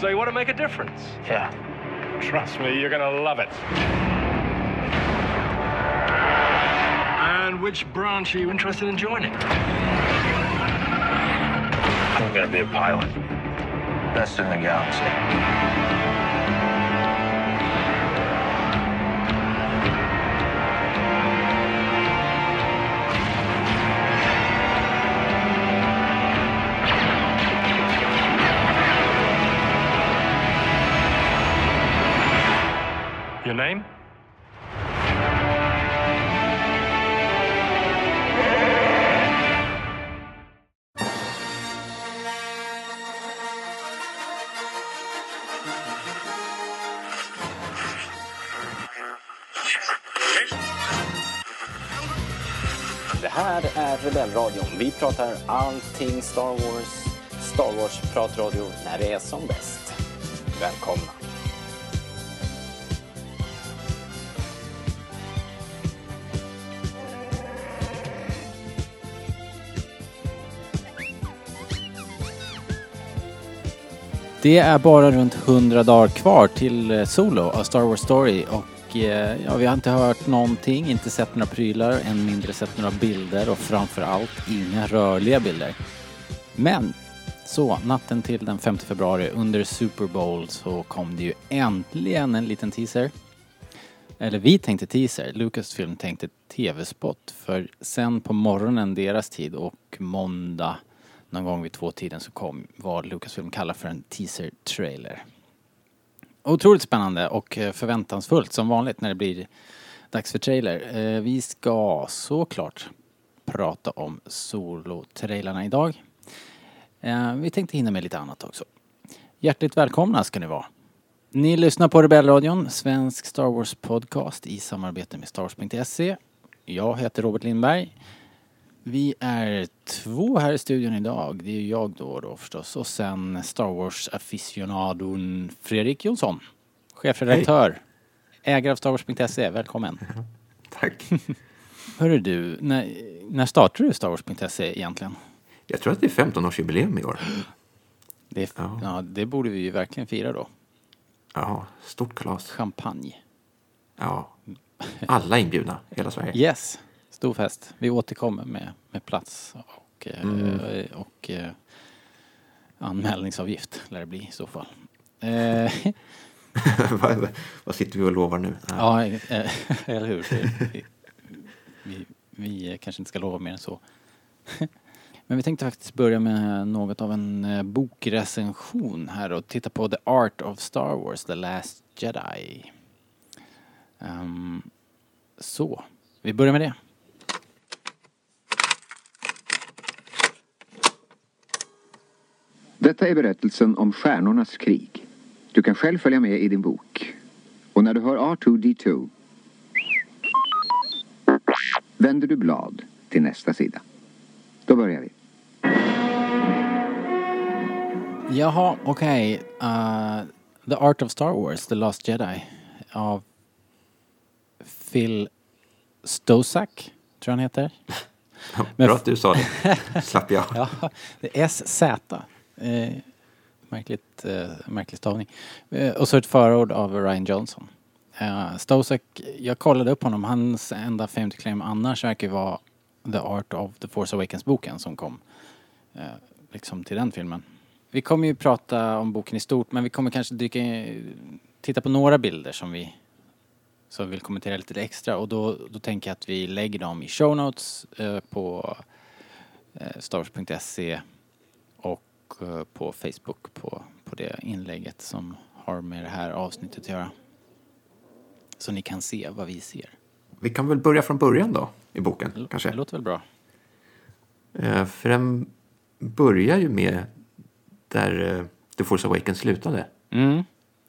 so you want to make a difference. Yeah. Trust me, you're gonna love it. And which branch are you interested in joining? I'm gonna be a pilot. Best in the galaxy. Your name? Det här är Rebellradion. Vi pratar allting Star Wars. Star Wars-pratradio när det är som bäst. Välkomna! Det är bara runt 100 dagar kvar till eh, Solo av Star Wars Story och eh, ja, vi har inte hört någonting, inte sett några prylar, än mindre sett några bilder och framförallt inga rörliga bilder. Men så, natten till den 5 februari under Super Bowl så kom det ju äntligen en liten teaser. Eller vi tänkte teaser, Lucasfilm tänkte TV-spot för sen på morgonen deras tid och måndag någon gång vid tvåtiden så kom vad Lucasfilm kallar för en teaser-trailer. Otroligt spännande och eh, förväntansfullt som vanligt när det blir dags för trailer. Eh, vi ska såklart prata om solotrailarna idag. Eh, vi tänkte hinna med lite annat också. Hjärtligt välkomna ska ni vara. Ni lyssnar på Rebellradion, svensk Star Wars podcast i samarbete med Star Wars.se. Jag heter Robert Lindberg. Vi är två här i studion idag. Det är jag då, då förstås. Och sen Star Wars-aficionadon Fredrik Jonsson. Chefredaktör. Ägare av Star Wars.se. Välkommen. Tack. Hörru du, när, när startade du Star Wars.se egentligen? Jag tror att det är 15-årsjubileum i år. Det, är, Ja. ja, det borde vi ju verkligen fira då. Ja, stort kalas. Champagne. Ja. Alla inbjudna, hela Sverige. Yes, stor fest. Vi återkommer med, med plats och, eh, Mm. och eh, anmälningsavgift lär det bli i så fall. Eh, vad, vad sitter vi och lovar nu? Ja, eller hur. Vi, vi, vi kanske inte ska lova mer än så. Men vi tänkte faktiskt börja med något av en bokrecension här och titta på The Art of Star Wars, The Last Jedi. Ehm, så, vi börjar med det. Detta är berättelsen om Stjärnornas krig. Du kan själv följa med i din bok. Och när du hör R2D2 vänder du blad till nästa sida. Då börjar vi. Jaha, okej. Uh, The Art of Star Wars, The Last Jedi av Phil Stosak, tror jag han heter. Bra att du sa det. Slapp jag. Ja, det är SZ. Eh, märkligt, eh, märklig stavning. Eh, och så ett förord av Ryan Johnson. Eh, Stosek, jag kollade upp honom. Hans enda fame to claim annars verkar ju vara The Art of the Force Awakens-boken som kom eh, liksom till den filmen. Vi kommer ju prata om boken i stort men vi kommer kanske dyka in, titta på några bilder som vi som vill kommentera lite extra och då, då tänker jag att vi lägger dem i show notes eh, på eh, stars.se och eh, på Facebook på, på det inlägget som har med det här avsnittet att göra. Så ni kan se vad vi ser. Vi kan väl börja från början då, i boken, Det kanske. låter väl bra? Eh, För den börjar ju med där eh, The Force Awakens slutade. Mm.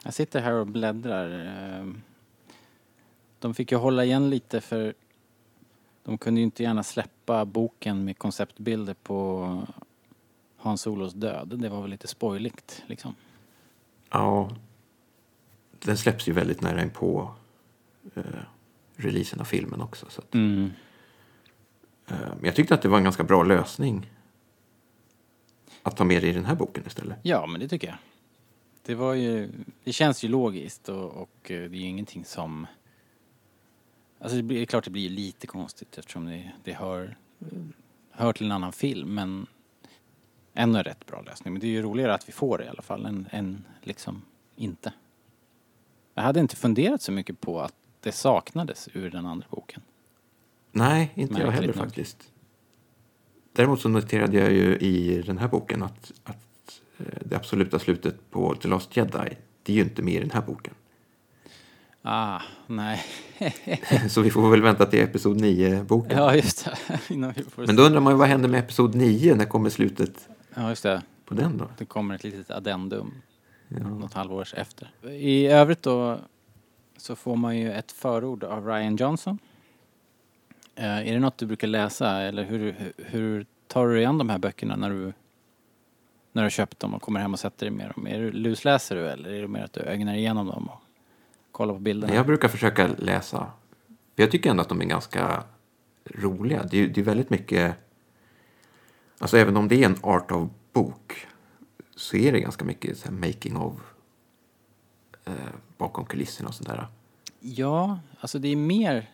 Jag sitter här och bläddrar. De fick ju hålla igen lite för de kunde ju inte gärna släppa boken med konceptbilder på Hans Solos död. Det var väl lite spoiligt liksom. Ja, den släpps ju väldigt nära in på eh, releasen av filmen också. Så att, Mm. eh, men jag tyckte att det var en ganska bra lösning att ta med det i den här boken istället. Ja, men det tycker jag. Det var ju, det känns ju logiskt och, och eh, det är ju ingenting som... Alltså det, blir, det är klart det blir lite konstigt eftersom det, det hör, hör till en annan film men en rätt bra lösning. Men det är ju roligare att vi får det i alla fall än, än liksom inte. Jag hade inte funderat så mycket på att det saknades ur den andra boken. Nej, inte jag heller nog. faktiskt. Däremot så noterade jag ju i den här boken att, att eh, det absoluta slutet på The Last Jedi, det är ju inte med i den här boken. Ah, nej. Så vi får väl vänta till Episod 9-boken. ja, just det. Men då undrar man ju vad händer med Episod 9? När kommer slutet Ja, just det. på den då? Det kommer ett litet addendum Ja. något halvårs efter. I övrigt då så får man ju ett förord av Ryan Johnson. Eh, är det något du brukar läsa eller hur, hur, hur tar du dig an de här böckerna när du, när du har köpt dem och kommer hem och sätter dig med dem? Är du, lusläser du eller är det mer att du ögnar igenom dem och kollar på bilderna? Jag brukar försöka läsa. Jag tycker ändå att de är ganska roliga. Det är, det är väldigt mycket... Alltså även om det är en art of bok så är det ganska mycket så making of eh, bakom kulisserna och sånt där. Ja, alltså det är mer...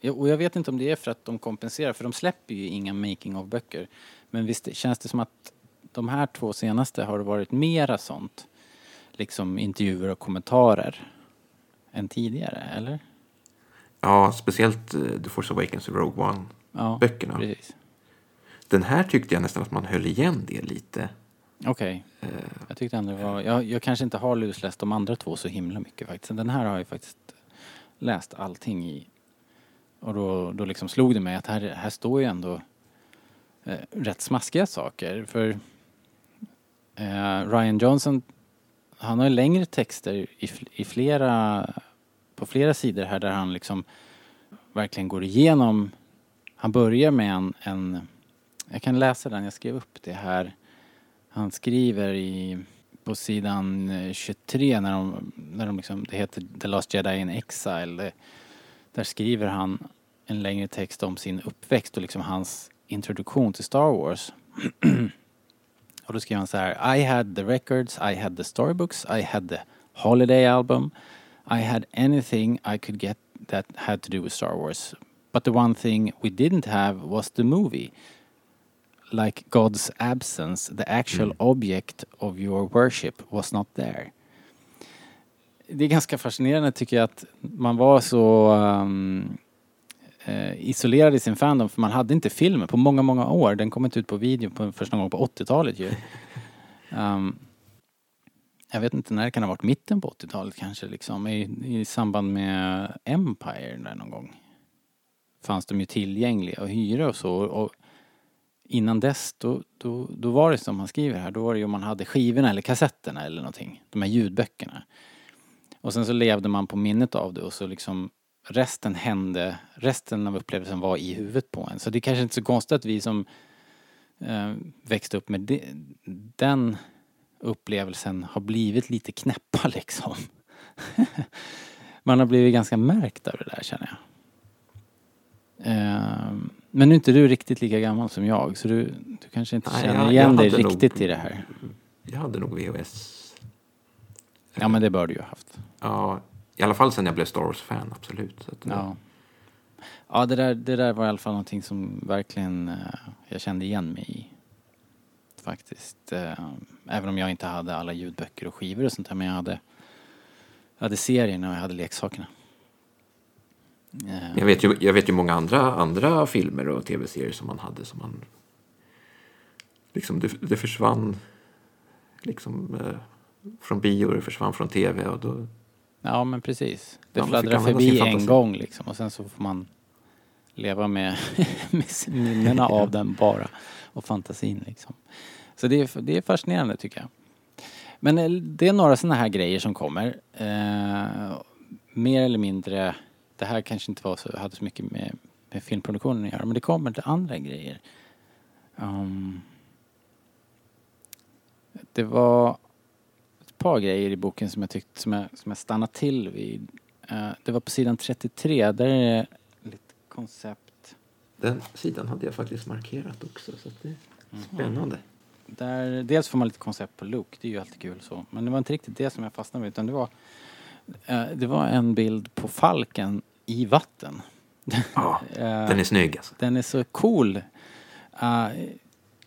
Ja, Och jag vet inte om det är för att de kompenserar, för de släpper ju inga making of böcker. Men visst känns det som att de här två senaste har det varit mera sånt, liksom intervjuer och kommentarer, än tidigare, eller? Ja, speciellt eh, The Force Awakens och Rogue Ja, One-böckerna. precis. Den här tyckte jag nästan att man höll igen det lite. Okej. Eh, Jag tyckte ändå det var... Jag, jag kanske inte har lusläst de andra två så himla mycket faktiskt. Den här har jag faktiskt läst allting i. Och då, då liksom slog det mig att här, här står ju ändå eh, rätt smaskiga saker. För eh, Ryan Johnson, han har ju längre texter i, i flera, på flera sidor här där han liksom verkligen går igenom. Han börjar med en, en jag kan läsa den, jag skrev upp det här. Han skriver i, på sidan eh, 23 när de, när de liksom, det heter The Last Jedi in Exile. Det, där skriver han en längre text om sin uppväxt och liksom hans introduktion till Star Wars. och då skriver han så här. I had the records, I had the storybooks, I had the holiday album. I had anything I could get that had to do with Star Wars. But the one thing we didn't have was the movie like God's absence, the actual object of your worship was not there. Det är ganska fascinerande tycker jag att man var så um, eh, isolerad i sin fandom för man hade inte filmen på många, många år. Den kom inte ut på video på, först någon gång på 80-talet ju. Um, jag vet inte när det kan ha varit, mitten på 80-talet kanske liksom, i, i samband med Empire där någon gång. Fanns de ju tillgängliga att hyra och så. Och innan dess, då, då, då var det som han skriver här, då var det ju om man hade skivorna eller kassetterna eller någonting. De här ljudböckerna. Och sen så levde man på minnet av det och så liksom resten hände, resten av upplevelsen var i huvudet på en. Så det är kanske inte så konstigt att vi som eh, växte upp med de, den upplevelsen har blivit lite knäppa liksom. man har blivit ganska märkt av det där känner jag. Eh, men nu är inte du riktigt lika gammal som jag så du, du kanske inte Nej, känner jag- igen jag dig hade nog- riktigt i det här. jag hade nog VHS. Ja men det bör du ju ha haft. Ja, i alla fall sen jag blev Star Wars-fan, absolut. Så att, Ja. Ja det där, det där var i alla fall någonting som verkligen eh, jag kände igen mig i. Faktiskt. Eh, även om jag inte hade alla ljudböcker och skivor och sånt där men jag hade, jag hade serierna och jag hade leksakerna. Eh, Jag vet ju, jag vet ju många andra, andra filmer och tv-serier som man hade som man... Liksom det, det försvann liksom eh, från bio, det försvann från tv och då... Ja men precis. Det Ja, fladdrar förbi en gång liksom och sen så får man leva med, med minnena av den bara. Och fantasin liksom. Så det är, det är fascinerande tycker jag. Men eh, det är några sådana här grejer som kommer. Eh, mer eller mindre, det här kanske inte var så, hade så mycket med, med filmproduktionen att göra, men det kommer till andra grejer. Um, det var ett par grejer i boken som jag tyckte, som jag, som jag stannade till vid. Eh, det var på sidan 33, där är det lite koncept. Den sidan hade jag faktiskt markerat också, så det är spännande. där, dels får man lite koncept på look, det är ju alltid kul så. Men det var inte riktigt det som jag fastnade med utan det var, eh, det var en bild på falken i vatten. Ja, den är snygg alltså. den är så cool. Eh,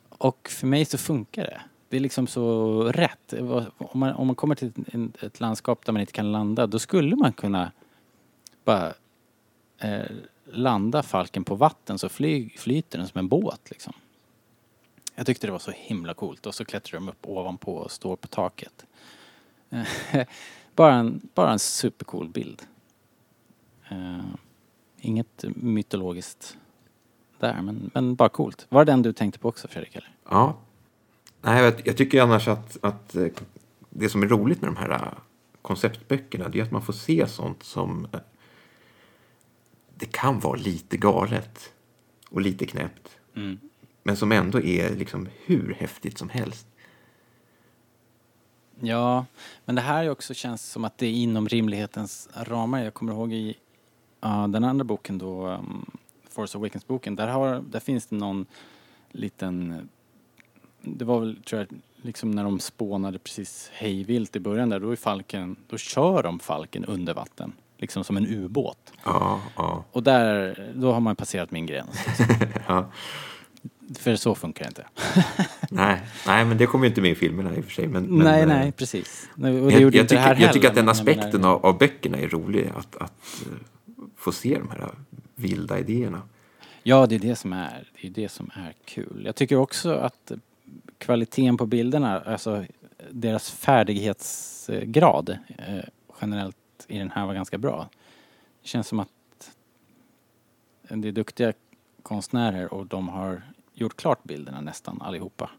och för mig så funkar det. Det är liksom så rätt. Om man, om man kommer till en, ett landskap där man inte kan landa, då skulle man kunna bara eh, landa falken på vatten så flyg, flyter den som en båt liksom. Jag tyckte det var så himla coolt och så klättrar de upp ovanpå och står på taket. Eh, bara, en, bara en supercool bild. Eh, inget mytologiskt där, men, men bara coolt. Var det den du tänkte på också Fredrik? Eller? Ja. Nej, jag, jag tycker annars att, att eh, det som är roligt med de här eh, konceptböckerna det är att man får se sånt som eh, det kan vara lite galet och lite knäppt. Men som ändå är liksom hur häftigt som helst. Ja, men det här är också känns som att det är inom rimlighetens ramar. Jag kommer ihåg i den andra boken då, um, Force Awakens-boken, där, har, där finns det någon liten... Det var väl, tror jag, liksom när de spånade precis hejvilt i början där, då är falken, då kör de falken under vatten. Liksom som en ubåt. Ja, ja. Och där, då har man passerat min gräns. ja. För så funkar det inte. Nej, nej, men det kommer ju inte med i filmerna i och för sig. Men, men, nej, eh, nej, precis. Och det Jag, gjorde jag, inte det tycker, här jag tycker heller, att den aspekten menar- av, av böckerna är rolig. Att, att eh, få se de här vilda idéerna. Ja, det är det som är, det är det som är kul. Jag tycker också att kvaliteten på bilderna, alltså deras färdighetsgrad eh, generellt i den här var ganska bra. Det känns som att det är duktiga konstnärer och de har gjort klart bilderna nästan allihopa.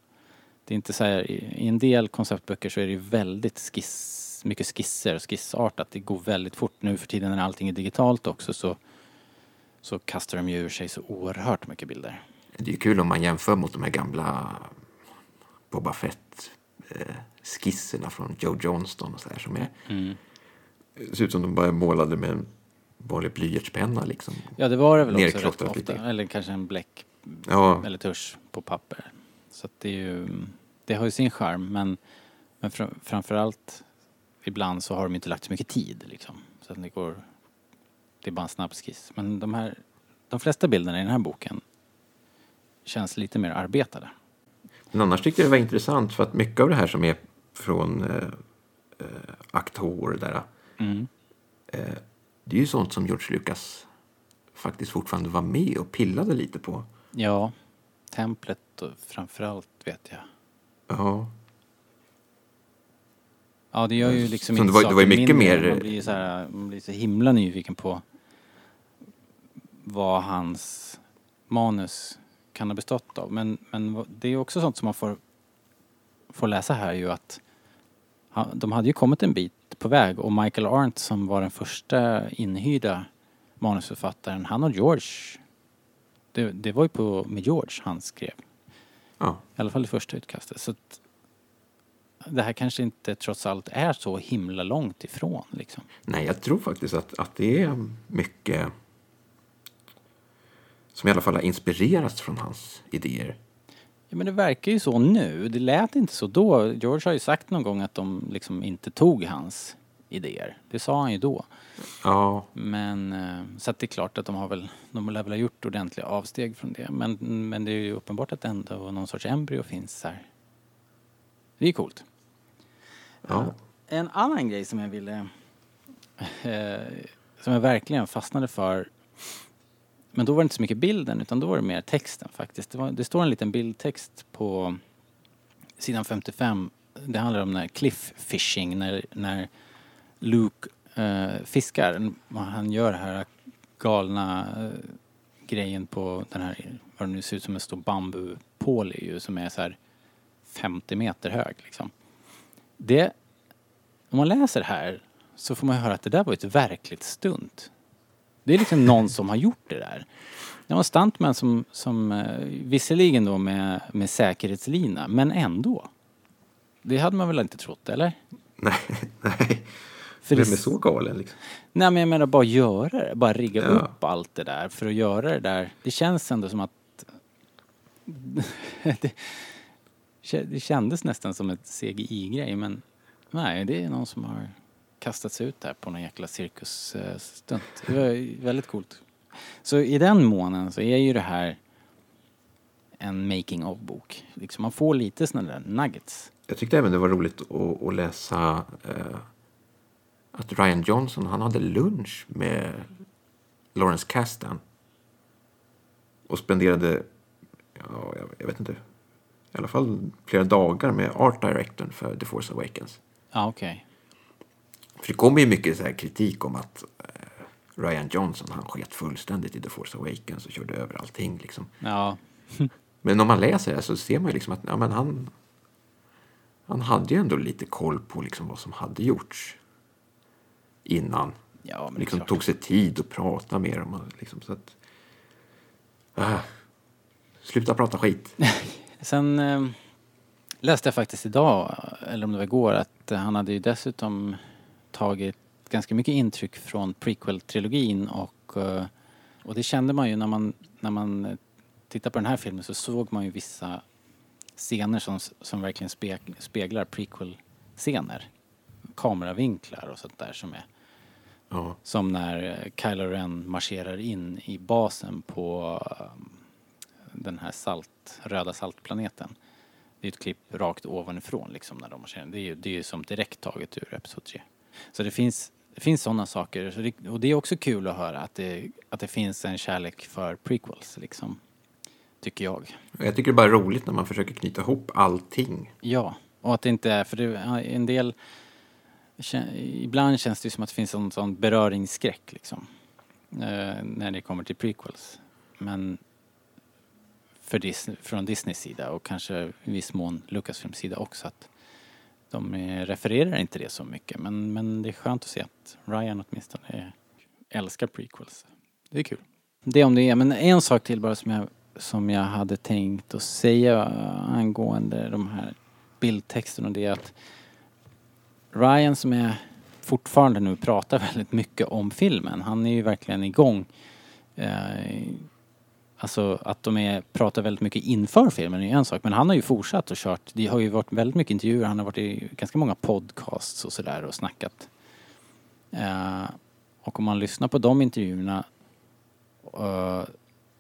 Det är inte så här, i i en del konceptböcker så är det väldigt skiss, mycket skisser och skissartat. Det går väldigt fort nu för tiden när allting är digitalt också så så kastar de ju ur sig så oerhört mycket bilder. Det är ju kul om man jämför mot de här gamla Boba Fett-skisserna från Joe Johnston och så här som är Mm. ser ut som de bara målade med en vanlig blyertspenna liksom. Ja, det var det väl också rätt ofta. lite. Eller kanske en bläck Ja, eller tusch på papper. Så att det är ju, det har ju sin charm men, men fr- framförallt ibland så har de inte lagt så mycket tid liksom. Så att det går, det är bara en snabb skiss. Men de här, de flesta bilderna i den här boken känns lite mer arbetade. men annars tyckte jag det var intressant för att mycket av det här som är från eh, eh, akt H och det där. Mm. Eh, det är ju sånt som George Lucas faktiskt fortfarande var med och pillade lite på. Ja, templet och framförallt vet jag. Ja, Ja, det gör ju liksom Som inte det var- det var mycket mindre. mer- Man blir, så här, man blir så himla nyfiken på vad hans manus kan ha bestått av. Men, men det är också sånt som man får, får läsa här ju att han, de hade ju kommit en bit på väg och Michael Arndt som var den första inhyrda manusförfattaren, han och George, det, det var ju på, med George han skrev. ja. I alla fall det första utkastet. Så att det här kanske inte trots allt är så himla långt ifrån liksom. Nej, jag tror faktiskt att, att det är mycket som i alla fall har inspirerats från hans idéer. Ja men det verkar ju så nu. Det lät inte så då. George har ju sagt någon gång att de liksom inte tog hans idéer. Det sa han ju då. Ja, Men eh, så att det är klart att de har väl, de lär väl ha gjort ordentliga avsteg från det. Men, men det är ju uppenbart att ändå någon sorts embryo finns här. Det är ju coolt ja. En annan grej som jag ville... Eh, som jag verkligen fastnade för. Men då var det inte så mycket bilden utan då var det mer texten faktiskt. Det, var, det står en liten bildtext på sidan 55. Det handlar om när cliff fishing, när, när Luke eh, fiskar. Han gör det här galna eh, grejen på den här, vad det nu ser ut som en stor bambupål ju, som är så här 50 meter hög liksom. Det, om man läser det här så får man höra att det där var ett verkligt stunt. Det är liksom någon som har gjort det där. Det var en stuntman som, som eh, visserligen då med, med säkerhetslina, men ändå. Det hade man väl inte trott, eller? Nej, nej. För Vem det- är så galen liksom? Nej men jag menar bara göra det, bara rigga Ja. upp allt det där för att göra det där. Det känns ändå som att det, det kändes nästan som ett CGI-grej men nej, det är någon som har kastat sig ut där på någon jäkla cirkusstunt. Det var väldigt coolt. Så i den månen så är ju det här en making of-bok. Liksom man får lite sådana där nuggets. Jag tyckte även det var roligt att, att läsa eh, att Ryan Johnson, han hade lunch med Lawrence Kasdan. Och spenderade, ja, jag vet inte, i alla fall flera dagar med art directorn för The Force Awakens. Ja, okej. För det kommer ju mycket så här kritik om att eh, Ryan Johnson, han sket fullständigt i The Force Awakens och körde över allting liksom. Ja, Men om man läser det så ser man ju liksom att ja, men han, han hade ju ändå lite koll på liksom vad som hade gjorts innan. ja men liksom klart. tog sig tid att prata med dem. Liksom, så att, ah, sluta prata skit. Sen eh, läste jag faktiskt idag, eller om det var igår, att han hade ju dessutom tagit ganska mycket intryck från prequel-trilogin och, eh, och det kände man ju när man, när man eh, tittade på den här filmen så såg man ju vissa scener som, som verkligen speg, speglar prequel-scener. Kameravinklar och sånt där som är Ja, som när Kylo Ren marscherar in i basen på eh, den här salt, röda saltplaneten. Det är ett klipp rakt ovanifrån liksom när de marscherar. Det är ju, det är ju som direkt taget ur Episod 3. Så det finns, det finns sådana saker. Så det, och det är också kul att höra att det, att det finns en kärlek för prequels liksom. Tycker jag. jag tycker det är bara roligt när man försöker knyta ihop allting. Ja, och att det inte är, för det en del, ibland känns det som att det finns en sån beröringsskräck liksom. Eh, när det kommer till prequels. Men för Disney, från Disneys sida och kanske i viss mån Lucasfilms sida också att de eh, refererar inte det så mycket. Men, men det är skönt att se att Ryan åtminstone är, älskar prequels. Det är kul. Det om det är, men en sak till bara som jag, som jag hade tänkt att säga angående de här bildtexterna och det är att Ryan som är fortfarande nu pratar väldigt mycket om filmen. Han är ju verkligen igång. Eh, alltså att de är, pratar väldigt mycket inför filmen är ju en sak. Men han har ju fortsatt och kört. Det har ju varit väldigt mycket intervjuer. Han har varit i ganska många podcasts och sådär och snackat. Uh, och om man lyssnar på de intervjuerna uh,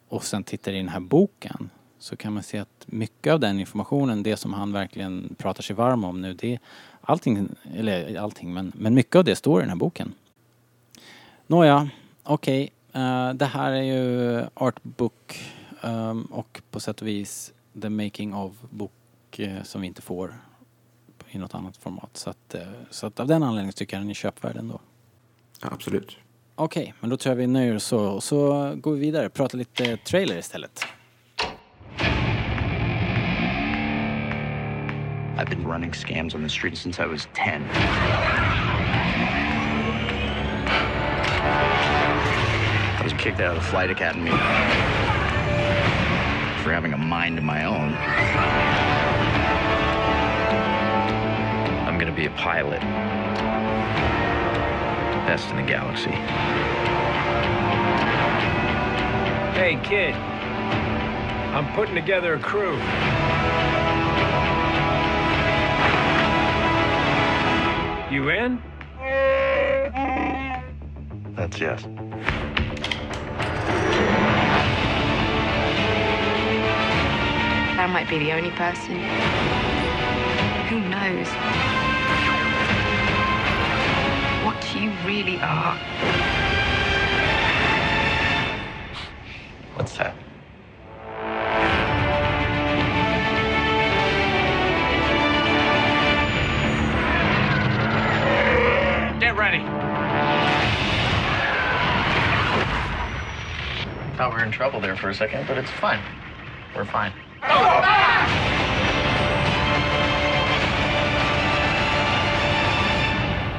och sen tittar i den här boken så kan man se att mycket av den informationen, det som han verkligen pratar sig varm om nu, det är allting, eller allting, men, men mycket av det står i den här boken. Nåja, okej. Okay det här är ju Artbook ehm, och på sätt och vis the making of bok eh, som vi inte får i något annat format. Så att, eh, så att av den anledningen tycker jag den är köpvärd ändå. Ja, absolut. Okej, men då tror jag vi nöjer oss så. Och så går vi vidare. Pratar lite trailer istället. I've been running scams on the street since I was 10. Kicked out of the flight academy for having a mind of my own. I'm gonna be a pilot. Best in the galaxy. Hey, kid. I'm putting together a crew. You in? That's yes. I might be the only person. Who knows? What you really are. What's that? Get ready. Thought we were in trouble there for a second, but it's fine. We're fine.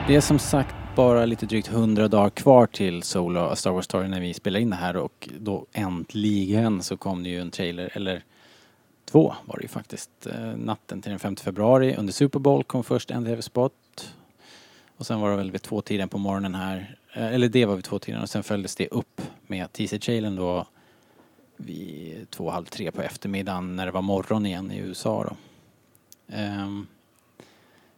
Det är som sagt bara lite drygt 100 dagar kvar till Solo A Star Wars Story när vi spelar in det här och då äntligen så kom det ju en trailer, eller två var det ju faktiskt. Eh, natten till den 5 februari under Super Bowl kom först en TV-spot och sen var det väl vid tvåtiden på morgonen här, eh, eller det var vid tvåtiden och sen följdes det upp med teaser-trailern då vid två, halv tre på eftermiddagen när det var morgon igen i USA då. Um,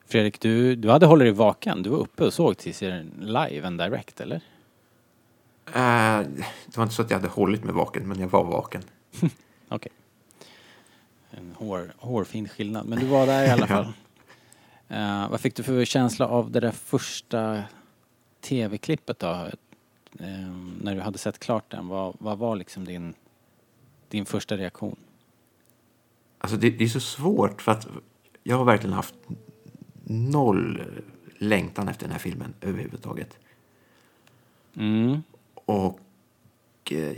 Fredrik, du, du hade hållit dig vaken. Du var uppe och såg till serien live and direct, eller? Eh, det var inte så att jag hade hållit mig vaken, men jag var vaken. Okej. En hår, hårfin skillnad, men du var där i alla fall. Eh, vad fick du för känsla av det där första tv-klippet då? Eh, när du hade sett klart den, vad, vad var liksom din, din första reaktion? Alltså det, det är så svårt för att jag har verkligen haft noll längtan efter den här filmen överhuvudtaget. Mm. Och eh,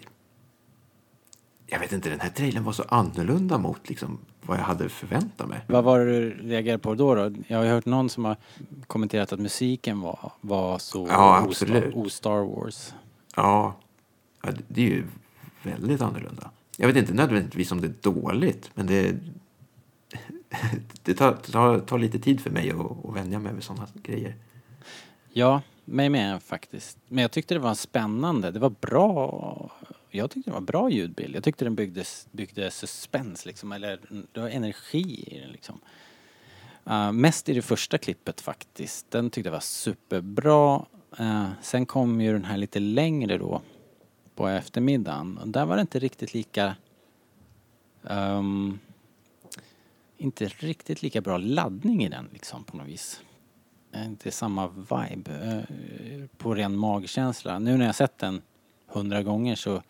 jag vet inte, den här trailern var så annorlunda mot liksom, vad jag hade förväntat mig. Vad var det du reagerade på då, då? Jag har hört någon som har kommenterat att musiken var, var så Ja, o-Star Wars. Ja, ja, det- det är ju väldigt annorlunda. Jag vet inte nödvändigtvis om det är dåligt, men det, det tar, tar, tar lite tid för mig att, att vänja mig vid sådana grejer. Ja, mig med faktiskt. Men jag tyckte det var spännande. Det var bra. Jag tyckte det var bra ljudbild. Jag tyckte den byggde, byggde suspens liksom. Eller det var energi i den liksom. Uh, mest i det första klippet faktiskt. Den tyckte jag var superbra. Uh, sen kom ju den här lite längre då. På eftermiddagen. Och där var det inte riktigt lika... um, inte riktigt lika bra laddning i den liksom på något vis. Inte samma vibe eh, på ren magkänsla. Nu när jag sett den hundra gånger så,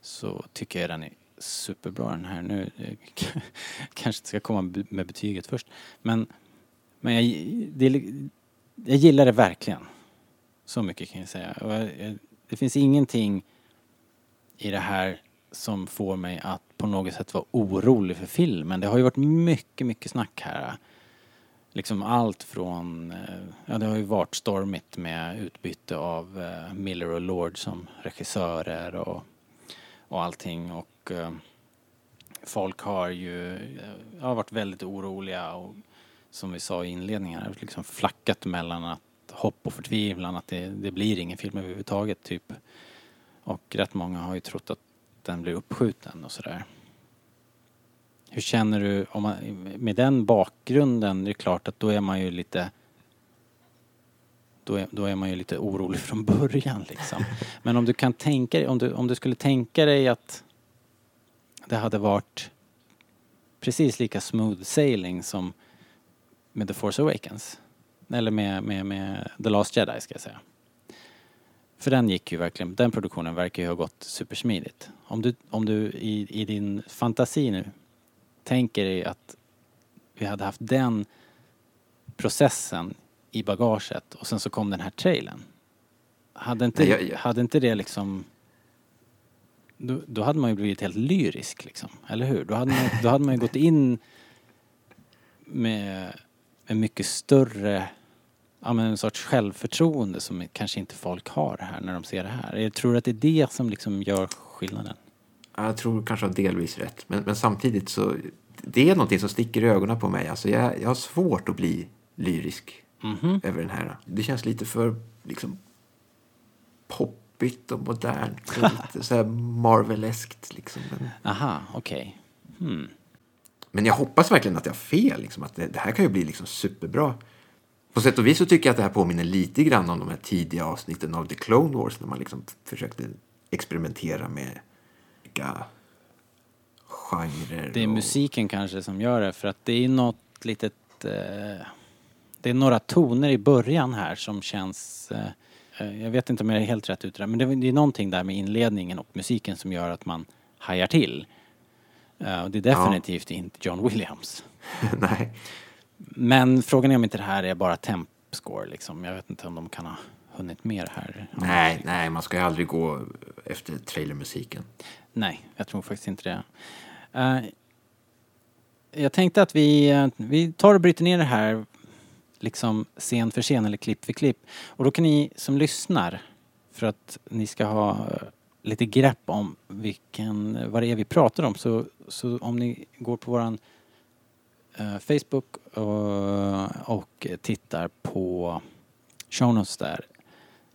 så tycker jag den är superbra den här. Nu eh, kanske inte ska komma med betyget först. Men, men jag, det, jag gillar det verkligen. Så mycket kan jag säga. Jag, jag, det finns ingenting i det här som får mig att på något sätt vara orolig för filmen. Det har ju varit mycket, mycket snack här. Liksom allt från, eh, ja det har ju varit stormigt med utbyte av eh, Miller och Lord som regissörer och, och allting och eh, folk har ju har varit väldigt oroliga och som vi sa i inledningen här, liksom flackat mellan att hopp och förtvivlan att det, det blir ingen film överhuvudtaget typ. Och rätt många har ju trott att den blir uppskjuten och sådär. Hur känner du, om man, med den bakgrunden, det är klart att då är man ju lite då är, då är man ju lite orolig från början liksom. Men om du kan tänka dig, om du, om du skulle tänka dig att det hade varit precis lika smooth sailing som med The Force Awakens. Eller med, med, med The Last Jedi ska jag säga. För den gick ju verkligen, den produktionen verkar ju ha gått supersmidigt. Om du, om du i, i din fantasi nu tänker dig att vi hade haft den processen i bagaget och sen så kom den här trailern. Hade inte, Nej, jag- jag- hade inte det liksom då, då hade man ju blivit helt lyrisk liksom, eller hur? Då hade man, då hade man ju gått in med en mycket större, ja men en sorts självförtroende som kanske inte folk har här när de ser det här. Jag tror att det är det som liksom gör skillnaden. Jag tror kanske har delvis rätt, men, men samtidigt så det är någonting som sticker i ögonen på mig. Alltså jag, jag har svårt att bli lyrisk Mhm. över den här. Det känns lite för liksom poppigt och modernt och lite så här Marveleskt liksom. Men, Aha, okej. Hmm. men jag hoppas verkligen att jag har fel, liksom, att det, det här kan ju bli liksom superbra. På sätt och vis så tycker jag att det här påminner lite grann om de här tidiga avsnitten av The Clone Wars när man liksom försökte experimentera med olika genrer. Det är och- musiken kanske som gör det för att det är något litet... Eh, det är några toner i början här som känns... Eh, eh, jag vet inte om jag är helt rätt ute där men det, är- det är någonting där med inledningen och musiken som gör att man hajar till. Eh, och det är definitivt inte John Williams. Nej. Men frågan är om inte det här är bara tempscore liksom. Jag vet inte om de kan ha hunnit mer här. Nej, nej, man ska ju aldrig gå efter trailermusiken. Nej, jag tror faktiskt inte det. Eh, jag tänkte att vi, eh, vi tar och bryter ner det här liksom scen för scen eller klipp för klipp. Och då kan ni som lyssnar, för att ni ska ha eh, lite grepp om vilken, vad det är vi pratar om, så, så om ni går på våran Eh, Facebook och, och tittar på show notes där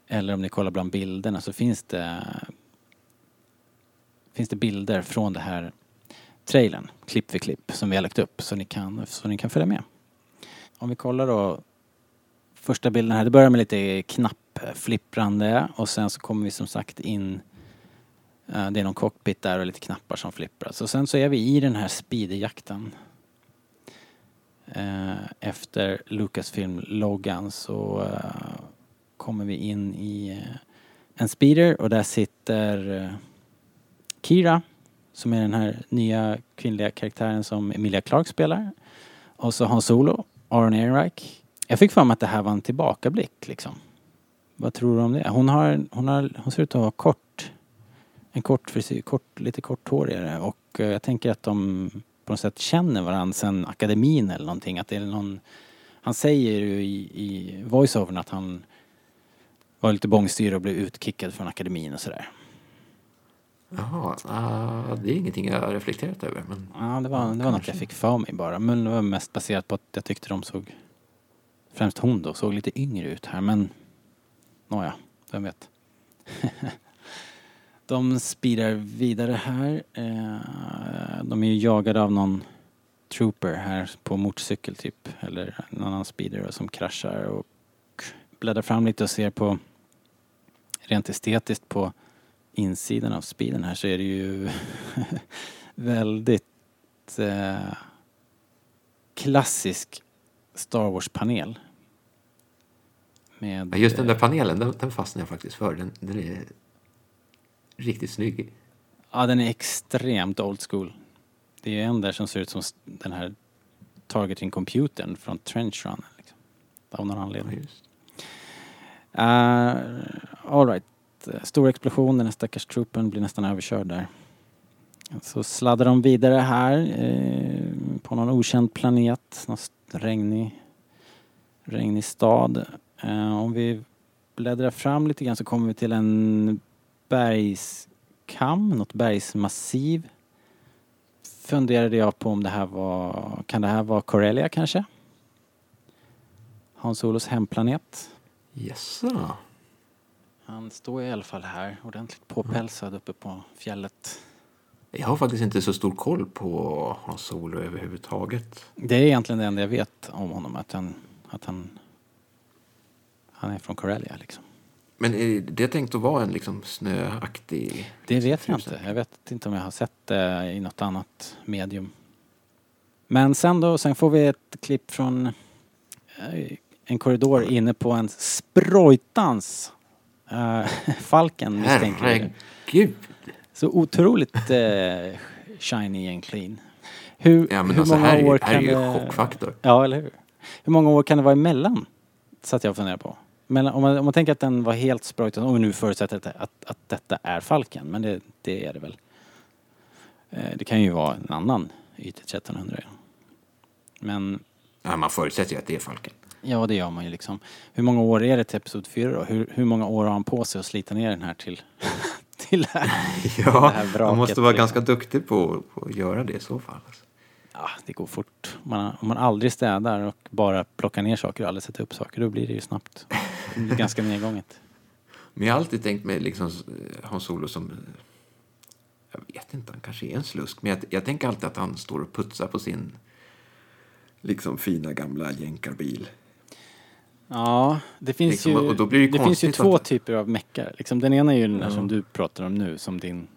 eller om ni kollar bland bilderna så finns det finns det bilder från det här trailern, klipp för klipp, som vi har lagt upp så ni kan, så ni kan följa med. Om vi kollar då första bilden här, det börjar med lite knappflipprande och sen så kommer vi som sagt in eh, det är någon cockpit där och lite knappar som flipprar. Så sen så är vi i den här speederjakten. Eh, efter Lucasfilm-loggan så eh, kommer vi in i eh, en speeder och där sitter eh, Kira som är den här nya kvinnliga karaktären som Emilia Clarke spelar. Och så Hans Solo, Aron Ehrenreich. Jag fick för mig att det här var en tillbakablick liksom. Vad tror du om det? Hon har, hon har, hon ser ut att ha kort, en kort frisyr, kort, lite korthårigare och eh, jag tänker att de på något sätt känner varandra sen akademin eller någonting. Att det är någon, han säger ju i, i voiceovern att han var lite bångstyrig och blev utkickad från akademin och sådär. Jaha, ah, det är ingenting jag har reflekterat över. Men Ja, det var, det var något jag fick för mig bara. Men det var mest baserat på att jag tyckte de såg, främst hon då, såg lite yngre ut här. Men nåja, vem vet. de speedar vidare här. Eh, De är ju jagade av någon trooper här på motorcykel typ. Eller en annan speeder som kraschar och bläddrar fram lite och ser på rent estetiskt på insidan av speeden här så är det ju väldigt eh, klassisk Star Wars-panel. Med, Ja, just den där eh, panelen, den, den fastnar jag faktiskt för. Den, den är riktigt snygg. Ja, den är extremt old school. Det är en där som ser ut som den här targeting-computern från Trench Run. Liksom. Av någon anledning. just. Uh, all right. Stor explosion, den här stackars troopen blir nästan överkörd där. Så sladdar de vidare här eh, på någon okänd planet, någon regnig, regnig stad. Eh, om vi bläddrar fram lite grann så kommer vi till en bergskam, något bergsmassiv. Funderade jag på om det här var, kan det här vara Corellia kanske? Hans Solos hemplanet. Jaså? Han står i alla fall här, ordentligt påpälsad uppe på fjället. Jag har faktiskt inte så stor koll på Hans Solo överhuvudtaget. Det är egentligen det enda jag vet om honom, att han, att han, han är från Corellia liksom. Men är det tänkt att vara en liksom snöaktig... Det vet jag inte. Jag vet inte om jag har sett det i något annat medium. Men sen då, sen får vi ett klipp från eh, en korridor inne på en sprojtans uh, Falken misstänker jag. Herregud! Så otroligt eh, shiny and clean. Hur, Ja, men hur alltså många här, är- år här är kan ju det... chockfaktor. Ja, eller hur? Hur många år kan det vara emellan? Satt jag och funderade på. Men om man, om man tänker att den var helt sprojtad, om vi nu förutsätter att, att, att detta är Falken, men det, det är det väl. Eh, det kan ju vara en annan YT 1300. ja. Men Ja, man förutsätter ju att det är Falken. ja, det gör man ju liksom. Hur många år är det till Episod 4 då? Hur, hur många år har han på sig att slita ner den här till, till det här? Ja, Det här vraket, man måste vara liksom. ganska duktig på, på att göra det i så fall. Alltså. Ja, det går fort. Om man, om man aldrig städar och bara plockar ner saker och aldrig sätter upp saker, då blir det ju snabbt ganska nedgånget. Men jag har alltid tänkt mig liksom eh, Hans Solo som... eh, Jag vet inte, han kanske är en slusk. Men jag, jag tänker alltid att han står och putsar på sin liksom fina gamla jänkarbil. Ja, det finns Liksom, ju, och då blir det det finns ju två att- typer av meckar. Liksom, den ena är ju den där Ja. som du pratar om nu, som din,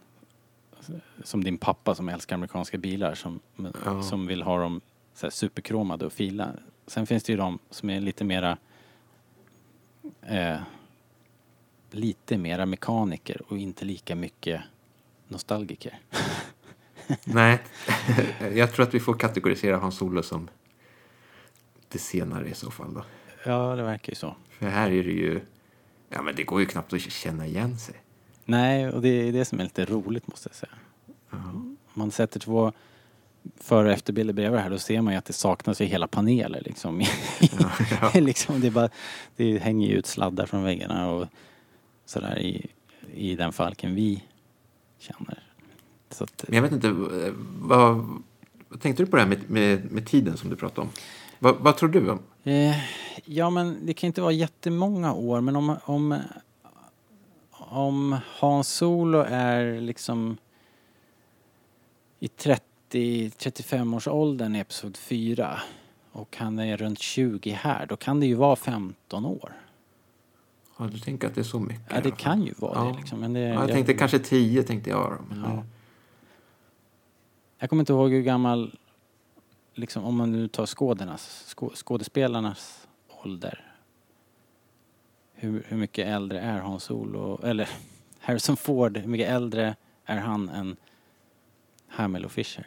som din pappa som älskar amerikanska bilar, som, Ja. som vill ha dem så här, superkromade och fila. Sen finns det ju de som är lite mera eh, lite mera mekaniker och inte lika mycket nostalgiker. Nej, jag tror att vi får kategorisera Hans Solo som det senare i så fall. Då. Ja, det verkar ju så. För här är det ju... Ja, men det går ju knappt att känna igen sig. Nej, och det är det som är lite roligt måste jag säga. Om man sätter två före och efterbilder bredvid här då ser man ju att det saknas ju hela paneler liksom. ja. liksom det, bara, det hänger ju ut sladdar från väggarna och sådär i, i den falken vi känner. Så att, Men jag vet inte, eh, vad, vad tänkte du på det här med, med, med tiden som du pratade om? Vad, vad tror du om? Eh, ja, men det kan inte vara jättemånga år, men om, om, om Hans Solo är liksom i i 35-årsåldern i Episod 4 och han är runt 20 här, då kan det ju vara 15 år. Ja, du tänker att det är så mycket? Ja, det kan ju vara Ja. det liksom. Men det, Ja, jag tänkte kanske 10 tänkte jag. Men Ja. Jag kommer inte ihåg hur gammal, liksom, om man nu tar skådernas, skå, skådespelarnas ålder. Hur, hur mycket äldre är Hans Solo, eller Harrison Ford, hur mycket äldre är han än Hamill och Fisher?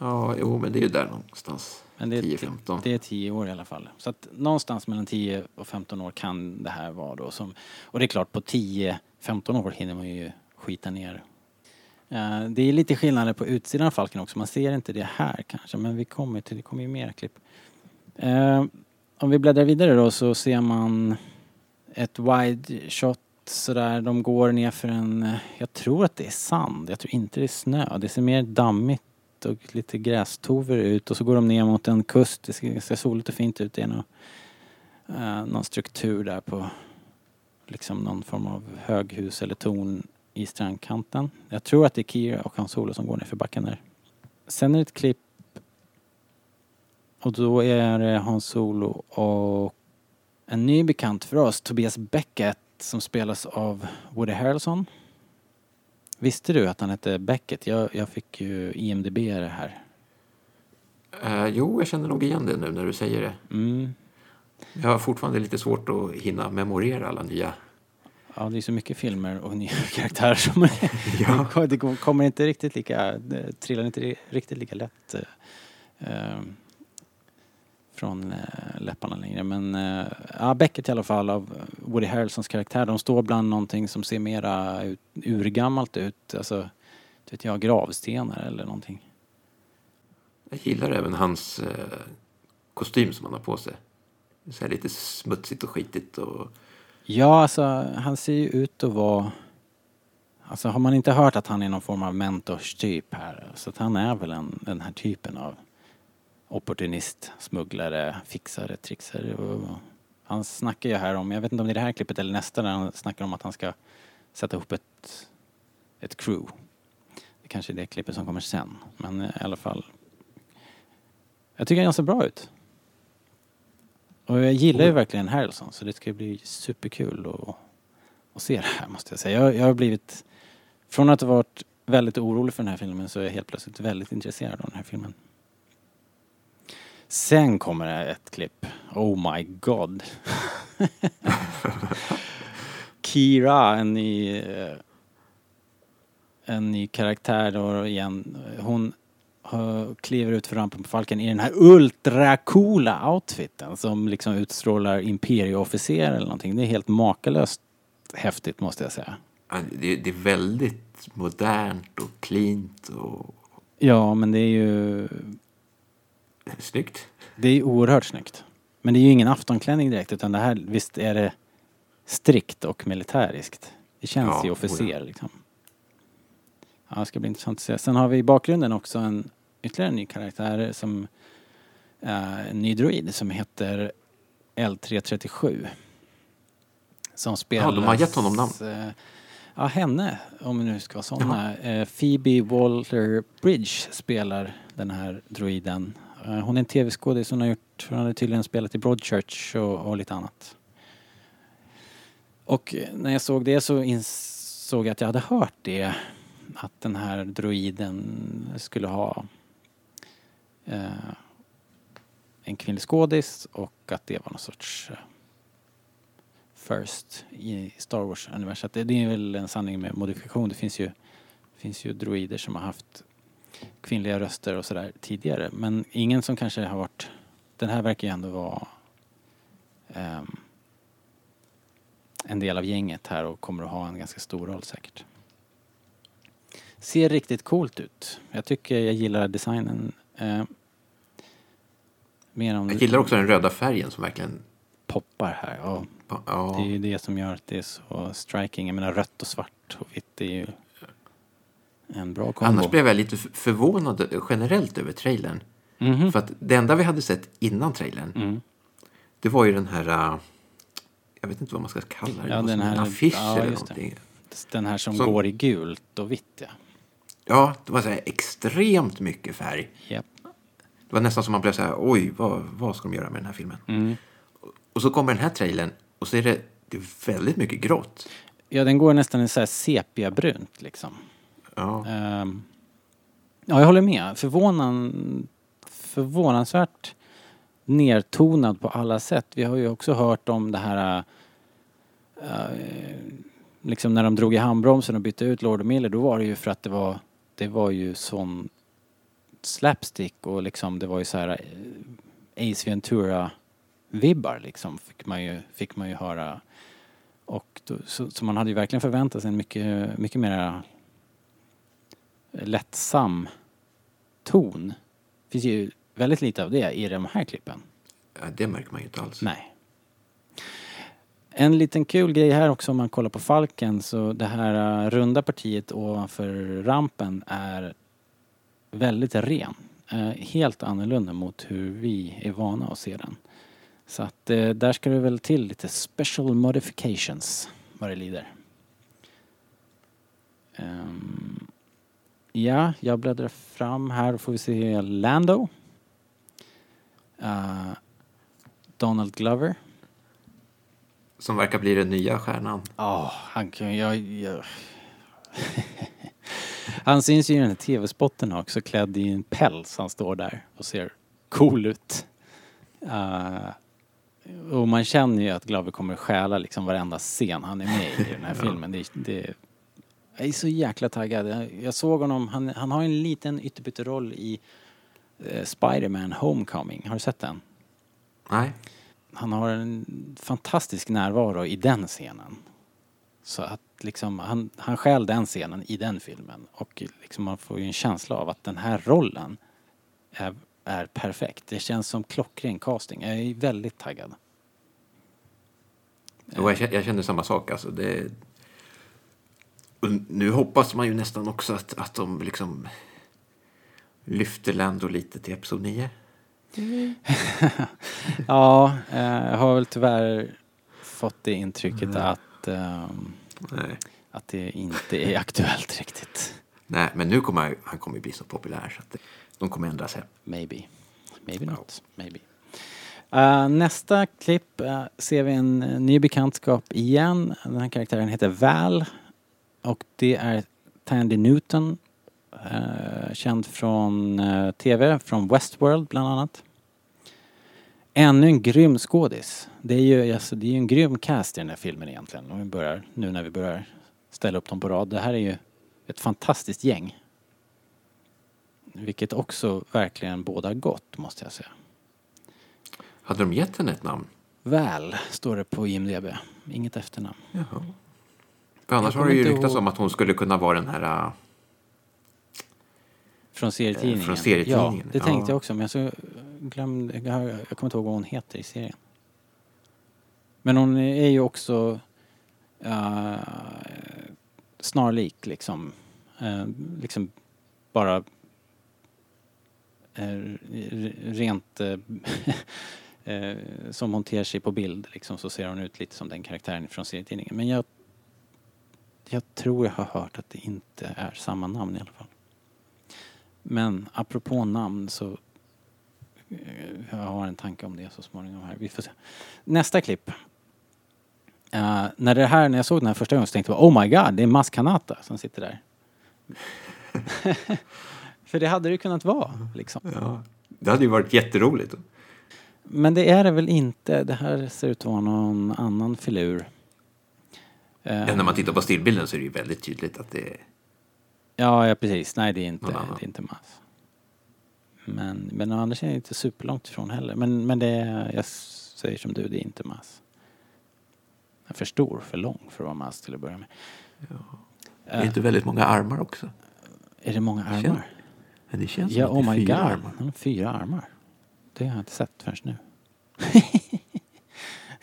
Ja, jo, men det är ju där någonstans. Men det är, 10-15. det är 10 år i alla fall. Så att någonstans mellan 10 och 15 år kan det här vara då. Som, och det är klart, på 10-15 år hinner man ju skita ner. Eh, det är lite skillnader på utsidan av Falken också. Man ser inte det här kanske, men vi kommer till, det kommer ju mer klipp. Eh, om vi bläddrar vidare då så ser man ett wide shot sådär. De går ner för en, eh, jag tror att det är sand. Jag tror inte det är snö. Det ser mer dammigt och lite grästover ut och så går de ner mot en kust. Det ser, ser soligt och fint ut. Det är någon, eh, någon struktur där på liksom någon form av höghus eller torn i strandkanten. Jag tror att det är Kira och Hans Solo som går ner för backen där. Sen är det ett klipp och då är det Hans Solo och en ny bekant för oss, Tobias Beckett, som spelas av Woody Harrelson. Visste du att han hette Beckett? Jag, jag fick ju IMDB det här. Eh, jo, jag känner nog igen det nu när du säger det. Mm. Jag har fortfarande lite svårt att hinna memorera alla nya. Ja, det är så mycket filmer och nya karaktärer som Ja. det kommer inte riktigt lika, trillar inte riktigt lika lätt eh, eh, från eh, läpparna längre. Men eh, ja, Beckett i alla fall av Woody Harrelsons karaktär, de står bland någonting som ser mera ut, urgammalt ut. Alltså, vet jag, gravstenar eller någonting. Jag gillar även hans eh, kostym som han har på sig. Så lite smutsigt och skitigt och Ja, alltså han ser ju ut att vara... Alltså har man inte hört att han är någon form av mentorstyp här, så att han är väl en, den här typen av opportunist, smugglare, fixare, trixare. Han snackar ju här om, jag vet inte om det är det här klippet eller nästa, där han snackar om att han ska sätta ihop ett, ett crew. Det kanske är det klippet som kommer sen, men i alla fall. Jag tycker han ser bra ut. Och jag gillar ju verkligen Harrelson så det ska bli superkul att, att se det här måste jag säga. Jag, jag har blivit, från att ha varit väldigt orolig för den här filmen så är jag helt plötsligt väldigt intresserad av den här filmen. Sen kommer det ett klipp. Oh my god. Kira, en ny, eh, en ny karaktär då igen. Hon eh, kliver ut för rampen på Falken i den här ultracoola outfiten som liksom utstrålar imperieofficer eller någonting. Det är helt makalöst häftigt måste jag säga. det, det är väldigt modernt och cleant och Ja, men det är ju snyggt. Det är oerhört snyggt. Men det är ju ingen aftonklänning direkt utan det här, visst är det strikt och militäriskt. Det känns Ja, ju oja. officer liksom. Ja, det ska bli intressant att se. Sen har vi i bakgrunden också en ytterligare en ny karaktär som uh, en ny droid som heter L337. Som spelas... Ja, de har gett honom namn. eh, ja, henne, om vi nu ska vara såna. Uh, Phoebe Waller-Bridge spelar den här droiden. Eh, hon är en tv-skådis, hon har gjort, hon hade tydligen spelat i Broadchurch och, och lite annat. Och eh, när jag såg det så insåg jag att jag hade hört det. Att den här droiden skulle ha eh, en kvinnlig skådis och att det var någon sorts eh, first i Star Wars-universum. Det, det är väl en sanning med modifikation. Det finns ju, finns ju droider som har haft kvinnliga röster och sådär tidigare. Men ingen som kanske har varit... Den här verkar ju ändå vara ehm, en del av gänget här och kommer att ha en ganska stor roll säkert. Ser riktigt coolt ut. Jag tycker jag gillar designen. Eh, mer om Jag gillar också den röda färgen som verkligen... poppar här. Ja, Ja, det är ju det som gör att det är så striking. Jag menar rött och svart och vitt är ju en bra kombo. Annars blev jag lite förvånad generellt över trailern. Mhm. För att det enda vi hade sett innan trailern, Mm. det var ju den här... äh, Jag vet inte vad man ska kalla det. Ja, den som en här- affisch ja, eller det. någonting. Den här som Som- går i gult och vitt ja. Ja, det var så här extremt mycket färg. Japp. Det var nästan som man blev så här, oj, vad, vad ska de göra med den här filmen? Mm. Och så kommer den här trailern och så är det, det är väldigt mycket grått. Ja, den går nästan i så här sepiabrunt liksom. Ja. Ehm, ja, jag håller med. Förvånan, förvånansvärt nertonad på alla sätt. Vi har ju också hört om det här äh, liksom när de drog i handbromsen och bytte ut Lord och Miller då var det ju för att det var det var ju sån slapstick och liksom det var ju så här eh, Ace Ventura vibbar liksom fick man ju, fick man ju höra. Och då, så, så man hade ju verkligen förväntat sig en mycket, mycket mer lättsam ton. Det finns ju väldigt lite av det i de här klippen. Ja, det märker man ju inte alls. Nej. En liten kul grej här också om man kollar på Falken så det här uh, runda partiet ovanför rampen är väldigt ren. Uh, helt annorlunda mot hur vi är vana att se den. Så att uh, där ska det väl till lite special modifications vad det lider. Um, ja, jag bläddrar fram här och får vi se Lando. Uh, Donald Glover. Som verkar bli den nya stjärnan. Ja, han kan jag, jag... Han syns ju i den här tv-spotten också klädd i en päls. Han står där och ser cool ut. Uh, och man känner ju att Glover kommer stjäla liksom varenda scen han är med i den här filmen. Det, det, jag är så jäkla taggad. Jag, såg honom, han, han har en liten ytterbytteroll i uh, Spider-Man Homecoming. Har du sett den? Nej. han har en fantastisk närvaro i den scenen. Så att liksom, han, han stjäl den scenen i den filmen och liksom man får ju en känsla av att den här rollen är, är perfekt. Det känns som klockren casting. Jag är väldigt taggad. Jag, jag känner samma sak. Alltså, det... nu hoppas man ju nästan också att, att de liksom lyfter Lando lite till Episod 9. Ja, eh, jag har väl tyvärr fått det intrycket att, ehm, Nej. att det inte är aktuellt riktigt. Nej, men nu kommer han, han kommer bli så populär så att de kommer ändra sig. Maybe. Maybe not. Maybe. Uh, nästa klipp uh, ser vi en ny bekantskap igen. Den här karaktären heter Val. Och det är Tandy Newton. Uh, känd från uh, TV, från Westworld bland annat. Ännu en grym skådis. Det är ju alltså, det är en grym cast i den här filmen egentligen. Om vi börjar, nu när vi börjar ställa upp dem på rad. Det här är ju ett fantastiskt gäng. Vilket också verkligen bådar gott måste jag säga. Hade de gett henne ett namn? Väl står det på IMDB. Inget efternamn. Jaha. För annars har det ju ryktats ihåg. om att hon skulle kunna vara den här... äh, Från serietidningen. Eh, från serietidningen, Ja, det tänkte ja. jag också. Men jag, så glömde, jag, kommer inte ihåg vad hon heter i serien. Men hon är ju också uh, snarlik liksom. Eh, liksom bara eh, rent som hon ter sig på bild liksom, så ser hon ut lite som den karaktären från serietidningen. Men jag, jag tror jag har hört att det inte är samma namn i alla fall. Men apropå namn så eh, jag har en tanke om det så småningom här. Vi får se. Nästa klipp. Eh, när, det här, när jag såg den här första gången så tänkte jag oh my god, det är Mas Kanata som sitter där. För det hade det kunnat vara liksom. Ja. Det hade ju varit jätteroligt. Men det är det väl inte. Det här ser ut att vara någon annan filur. Eh, Ja, när man tittar på stillbilden så är det ju väldigt tydligt att det är... Ja, ja precis. Nej, det är inte, det är inte Mas. Men, men sidan är det inte superlångt ifrån heller. Men, men det är, jag säger som du, det är inte Mas. Den är för stor, för lång för att vara Mas till att börja med. Det är inte väldigt många armar också. Är det många Känns- armar? Men det känns Ja, som att oh det är my fyra god. armar. Han har fyra armar. Det har jag inte sett förrän nu.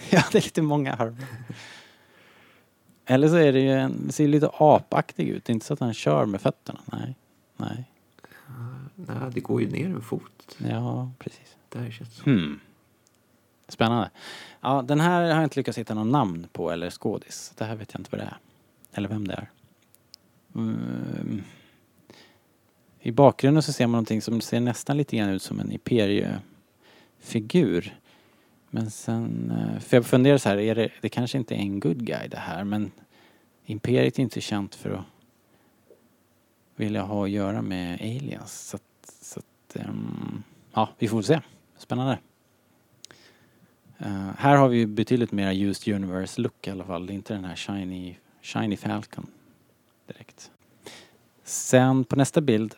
ja, det är lite många armar. Eller så är det ju en, det ser lite apaktig ut. Det är inte så att han kör med fötterna. Nej. Nej. Nej, det går ju ner en fot. Ja, precis. Där känns det. Hmm. Spännande. Ja, den här har jag inte lyckats hitta någon namn på eller skådis. Det här vet jag inte vad det är. Eller vem det är. Mm. I bakgrunden så ser man någonting som ser nästan lite grann ut som en Imperie-figur. Men sen, eh, för jag funderar så här, är det, det kanske inte är en good guy det här men Imperiet är inte känt för att vilja ha att göra med aliens. Så att, så att um, ja, vi får se. Spännande. Uh, här har vi ju betydligt mer used universe look i alla fall. Det är inte den här shiny, shiny Falcon direkt. Sen på nästa bild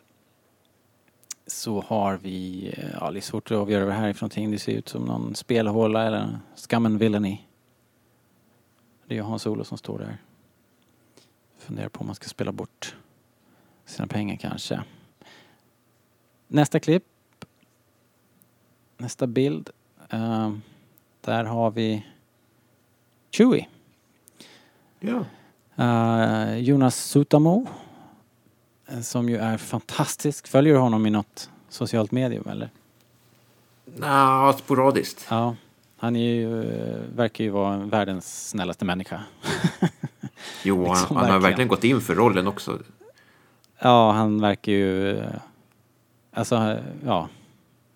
så har vi, ja det är svårt att avgöra vad det här är för någonting. Det ser ut som någon spelhåla eller and Villainy. Det är ju Hans Olo som står där. Funderar på om man ska spela bort sina pengar kanske. Nästa klipp. Nästa bild. Eh, där har vi Chewie. Ja. Eh, Jonas Sutamo. Eh, Som ju är fantastisk. Följer du honom i något socialt medium eller? Nja, sporadiskt. Ja. Han är ju, eh, verkar ju vara världens snällaste människa. Jo, han, Liksom, han har verkligen. verkligen gått in för rollen också. Ja, han verkar ju... eh, Alltså, ja.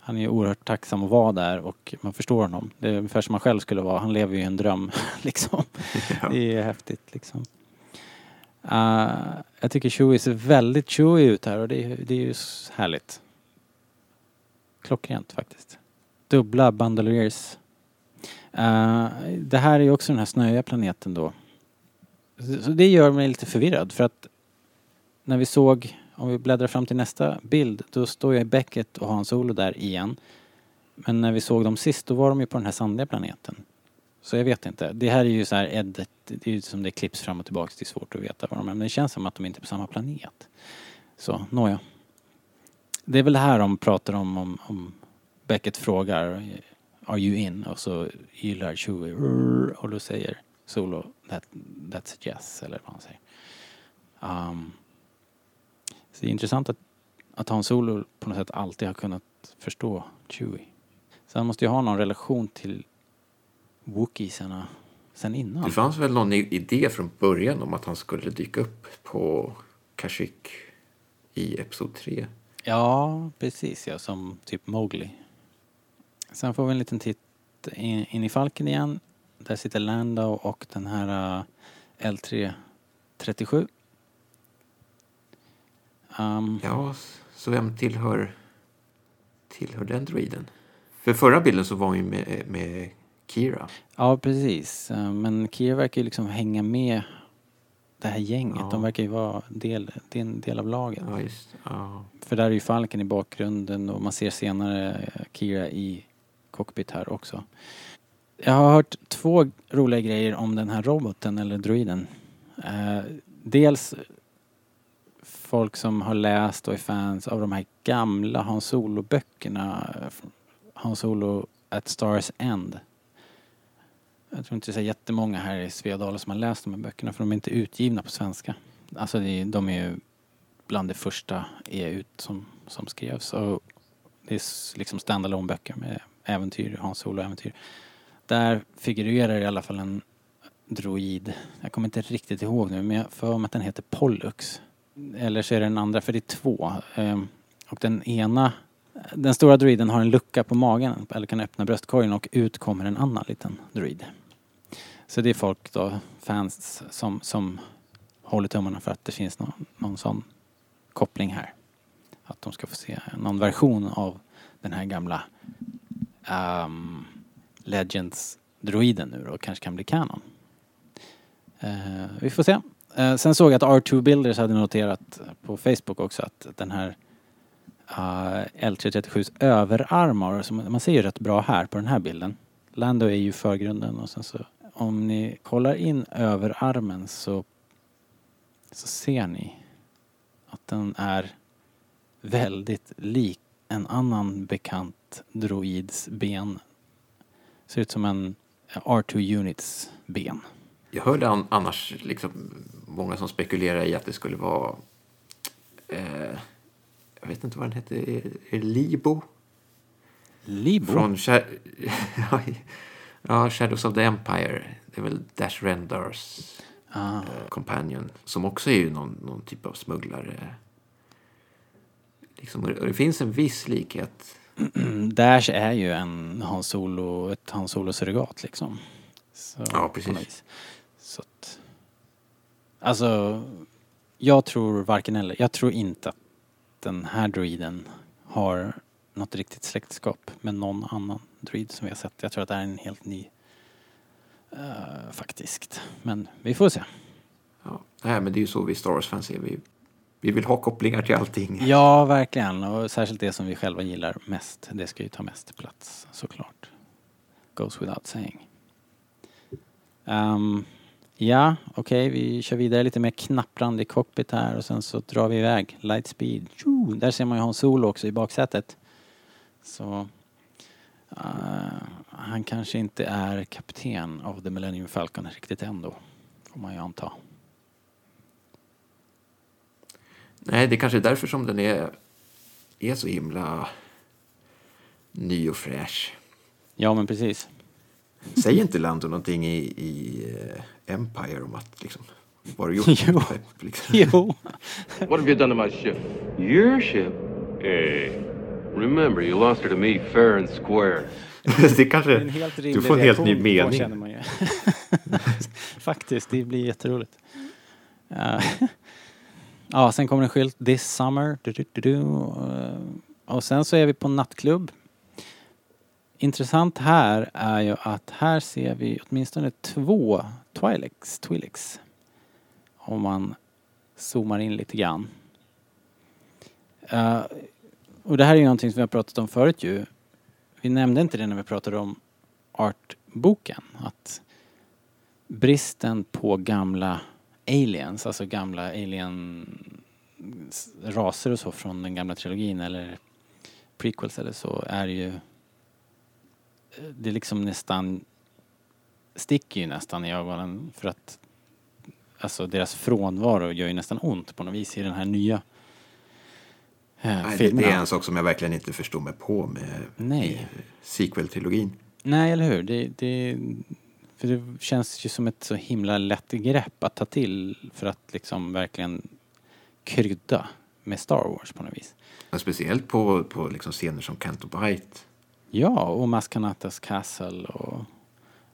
Han är ju oerhört tacksam att vara där och man förstår honom. Det är ungefär som man själv skulle vara. Han lever ju i en dröm, liksom. Ja. Det är häftigt, liksom. Uh, jag tycker Chewie ser väldigt Chewie ut här och det, är- det är ju härligt. Klockrent faktiskt. Dubbla bandoliers. Uh, det här är ju också den här snöiga planeten då. Så det gör mig lite förvirrad för att när vi såg, om vi bläddrar fram till nästa bild, då står jag i bäcket och har en solo där igen. Men när vi såg dem sist, då var de ju på den här sandiga planeten. Så jag vet inte. Det här är ju så här edit, det är ju som det klipps fram och tillbaks, det är svårt att veta var de är. Men det känns som att de inte är på samma planet. Så, nåja. Det är väl det här de pratar om, om, om Beckett frågar Are you in? Och så ylar Chewie och då säger Solo that, That's a yes, eller vad han säger. Um, så det är intressant att, att Hans Solo på något sätt alltid har kunnat förstå Chewie. Så han måste ju ha någon relation till Wookiesarna sen innan. Det fanns väl någon idé från början om att han skulle dyka upp på Kashyyyk i Episod 3. Ja, precis ja, som typ Mowgli. Sen får vi en liten titt in, in i Falken igen. Där sitter Lando och den här uh, L337. Um, Ja, s- så vem tillhör, tillhör den droiden? För förra bilden så var han ju med, med Kira. Ja, precis. Eh, Men Kira verkar ju liksom hänga med det här gänget. Ja. De verkar ju vara del, det är en del av laget. Ja, ja. För där är ju Falken i bakgrunden och man ser senare eh, Kira i cockpit här också. Jag har hört två roliga grejer om den här roboten eller droiden. Eh, dels folk som har läst och är fans av de här gamla Hans Solo-böckerna. Hans Solo at Stars End. Jag tror inte det är så jättemånga här i Svedala som har läst de här böckerna för de är inte utgivna på svenska. Alltså det är, de är ju bland det första EU som, som skrevs. Och det är liksom standalone böcker med äventyr, Hans Solo-äventyr. Där figurerar i alla fall en droid. Jag kommer inte riktigt ihåg nu men jag har för mig att den heter Pollux. Eller så är det den andra, för det är två. Ehm, och den ena, den stora droiden har en lucka på magen eller kan öppna bröstkorgen och ut kommer en annan liten droid. Så det är folk då, fans som, som håller tummarna för att det finns någon, någon sån koppling här. Att de ska få se någon version av den här gamla um, Legends-droiden nu då, kanske kan bli kanon. Uh, vi får se. Uh, sen såg jag att R2 Builders hade noterat på Facebook också att den här eh, uh, L337s överarmar, som man ser ju rätt bra här på den här bilden. Lando är ju i förgrunden och sen så om ni kollar in överarmen så, så ser ni att den är väldigt lik en annan bekant droids ben. Ser ut som en R2 Units ben. Jag hörde an, annars liksom många som spekulerar i att det skulle vara... Eh, jag vet inte vad den hette. Libo? Libo? Från ja, Shadows of the Empire. Det är väl Dash Rendars Ah, eh, companion. Som också är ju någon, någon typ av smugglare. Liksom, och det finns en viss likhet. Dash är ju en Han Solo, ett Han Solo-surrogat liksom. Så, Ja, precis. Så att, alltså, jag tror varken eller. Jag tror inte att den här droiden har något riktigt släktskap med någon annan droid som vi har sett. Jag tror att det är en helt ny eh, faktiskt. Men vi får se. Ja. Nej, men det är ju så vi Star Wars-fans är. Vi, vi vill ha kopplingar till allting. Ja, verkligen. Och särskilt det som vi själva gillar mest. Det ska ju ta mest plats såklart. Goes without saying. Ehm, ja, okej, vi kör vidare lite mer knapprande i cockpit här och sen så drar vi iväg. Lightspeed. Där ser man ju Han Solo också i baksätet. Så han kanske inte är kapten av The Millennium Falcon riktigt ändå. Får man ju anta. Nej, det är kanske är därför som den är, är så himla ny och fräsch. Ja, men precis. Säger inte Lando någonting i, i eh, Empire om att liksom, vad har du gjort? Jo. liksom. Jo. What have you done to my ship? Your ship? Hey, remember, you lost her to me fair and square. det kanske, En helt du får en helt ny mening. känner man ju. Faktiskt, det blir jätteroligt. Ja. ja, sen kommer en skylt This summer. Du, du, du, du. Eh, Och sen så är vi på nattklubb. Intressant här är ju att här ser vi åtminstone två Twi'leks. Twi'leks. Om man zoomar in lite grann. Eh, och det här är ju någonting som vi har pratat om förut ju. Vi nämnde inte det när vi pratade om artboken. Att bristen på gamla aliens, alltså gamla alien raser och så från den gamla trilogin eller prequels eller så är ju det är liksom nästan sticker ju nästan i ögonen för att alltså deras frånvaro gör ju nästan ont på något vis i den här nya Nej, det, filmerna. det är en sak som jag verkligen inte förstår mig på med i sequel-trilogin. Nej, eller hur? Det, det, för det känns ju som ett så himla lätt grepp att ta till för att liksom verkligen krydda med Star Wars på något vis. Men speciellt på, på liksom scener som Canto Bite. Ja, och Maskanatas Castle och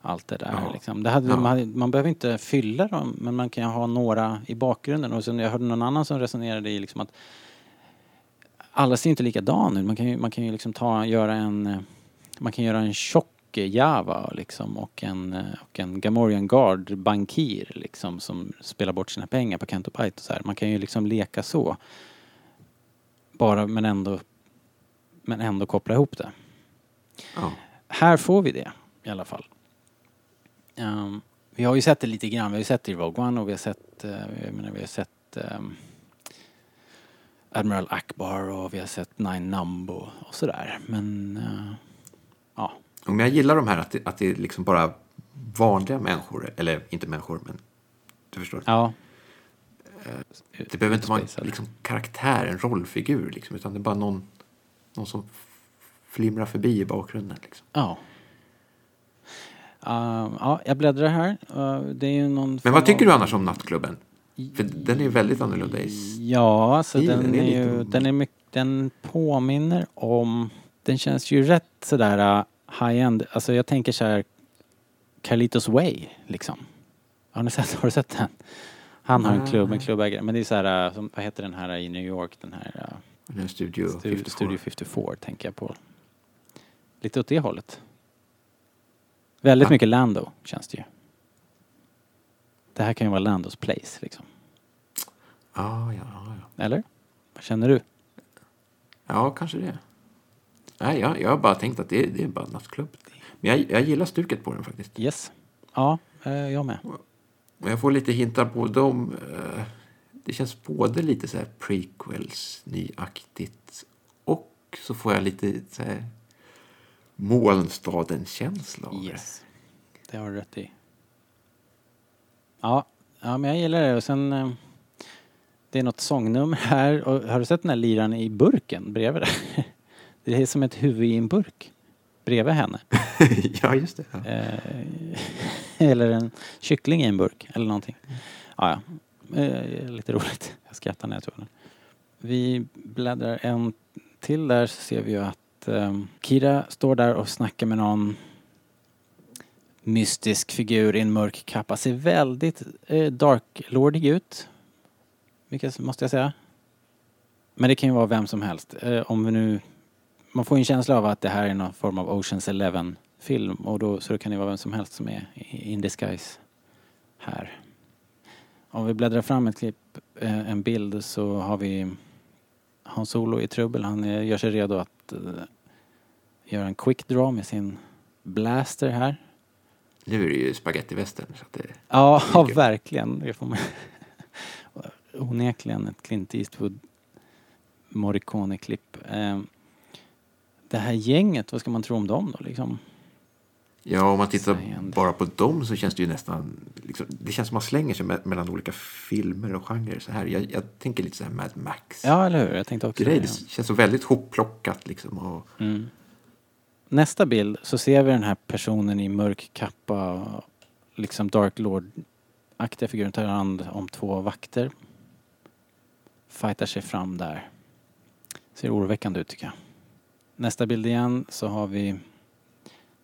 allt det där Ja. liksom. Det hade, Ja. man, man behöver inte fylla dem, men man kan ha några i bakgrunden. Och sen jag hörde någon annan som resonerade i liksom att alla ser inte likadana ut. Man kan ju, man kan ju liksom ta, göra en, eh, man kan göra en tjock Java liksom och en, eh, och en Gamorrean Guard bankir liksom som spelar bort sina pengar på Bite och så här. Man kan ju liksom leka så. Bara men ändå, men ändå koppla ihop det. Ja. Här får vi det i alla fall. Ehm, vi har ju sett det lite grann. Vi har ju sett det i Rogue One och vi har sett, eh, jag menar, vi har sett ehm, Admiral Akbar och vi har sett Nine Numbo och sådär. Men eh, ja, Om jag gillar de här att det, att det är liksom bara vanliga människor, eller inte människor, men du förstår. ja. Det behöver inte vara en liksom, karaktär, en rollfigur, liksom, utan det är bara någon, någon som flimrar förbi i bakgrunden. Liksom. Ja. Ehm, ja, jag bläddrar här. Uh, det är ju någon Men vad tycker av- du annars om Nattklubben? För den är väldigt annorlunda i... Ja, alltså Stilen den är ju, den är mycket, den påminner om, den känns ju rätt sådär uh, high-end, alltså jag tänker så här Carlitos Way liksom. Har ni sett, har du sett den? Han har en klubb, en klubbägare, men det är så här, som, vad heter den här i New York, den här uh, Den Studio Stu- 54. Studio 54 tänker jag på. Lite åt det hållet. Väldigt Ja. mycket Lando känns det ju. Det här kan ju vara Landos place liksom. Ja, ja, ja. Eller? Vad känner du? Ja, kanske det. Nej, jag, jag har bara tänkt att det, det är bara en nattklubb. Men jag, jag gillar stuket på den faktiskt. Yes. Ja, eh, jag med. Och jag får lite hintar på dem. eh, Det känns både lite så här prequels, nyaktigt och så får jag lite så här Molnstaden-känsla av det. Yes. Det har du rätt i. Ja, ja men jag gillar det. Och sen... eh, Det är något sångnummer här. Och har du sett den här liran i burken bredvid där? Det är som ett huvud i en burk. Bredvid henne. ja, just det. Ja. Eh, eller en kyckling i en burk eller någonting. Ja, ja. Eh, lite roligt. Jag skrattar när jag tror det. vi bläddrar en till där så ser vi ju att eh, Kira står där och snackar med någon mystisk figur i en mörk kappa. Ser väldigt eh, darklordig ut. Vilket måste jag säga. Men det kan ju vara vem som helst. Eh, om vi nu... Man får ju en känsla av att det här är någon form av Oceans Eleven film och då, så det kan det vara vem som helst som är in disguise här. Om vi bläddrar fram ett klipp, eh, en bild så har vi Hans Solo i trubbel. Han eh, gör sig redo att eh, göra en quick draw med sin blaster här. Nu är det ju spagettivästern. Ja, ja verkligen. Det får man onekligen ett Clint Eastwood Morricone-klipp. Eh, Det här gänget, vad ska man tro om dem då liksom? ja, om man tittar Sägande. bara på dem så känns det ju nästan... Liksom, det känns som man slänger sig me- mellan olika filmer och genrer. Så här. Jag, jag tänker lite så här Mad Max. Ja, eller hur? Jag tänkte också Grej, det. det känns så väldigt hopplockat liksom. Och, Mm. Nästa bild så ser vi den här personen i mörk kappa, liksom Dark Lord-aktiga figuren tar hand om två vakter. Fightar sig fram där. Ser oroväckande ut tycker jag. Nästa bild igen så har vi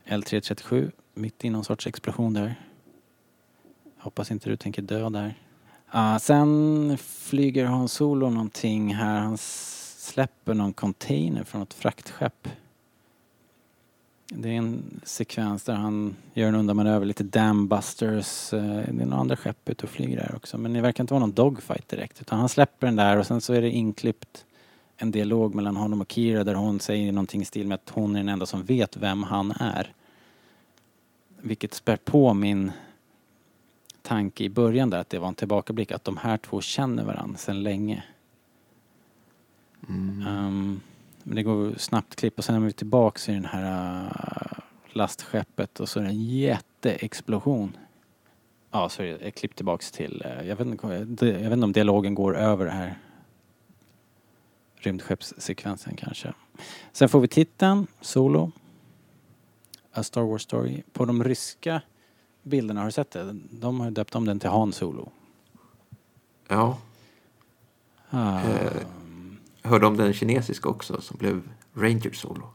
L337 mitt i någon sorts explosion där. Hoppas inte du tänker dö där. Uh, sen flyger Hans Solo någonting här. Han släpper någon container från ett fraktskepp. Det är en sekvens där han gör en undanmanöver, lite dambusters. eh, Det är några andra skepp ute och flyger där också. Men det verkar inte vara någon dogfight direkt. Utan han släpper den där och sen så är det inklippt en dialog mellan honom och Kira där hon säger någonting i stil med att hon är den enda som vet vem han är. Vilket spär på min tanke i början där att det var en tillbakablick att de här två känner varandra sedan länge. Ehm, men det går snabbt klipp och sen är vi tillbaks i den här uh, lastskeppet och så är det en jätteexplosion. Ja, så är det klipp tillbaks till, eh, jag, vet inte, jag vet inte om dialogen går över det här rymdskeppssekvensen kanske. Sen får vi titeln, Solo. A Star Wars Story. På de ryska bilderna, har du sett det? De har döpt om den till Han Solo. ja, Ah, jag hörde om den kinesiska också som blev Ranger Solo.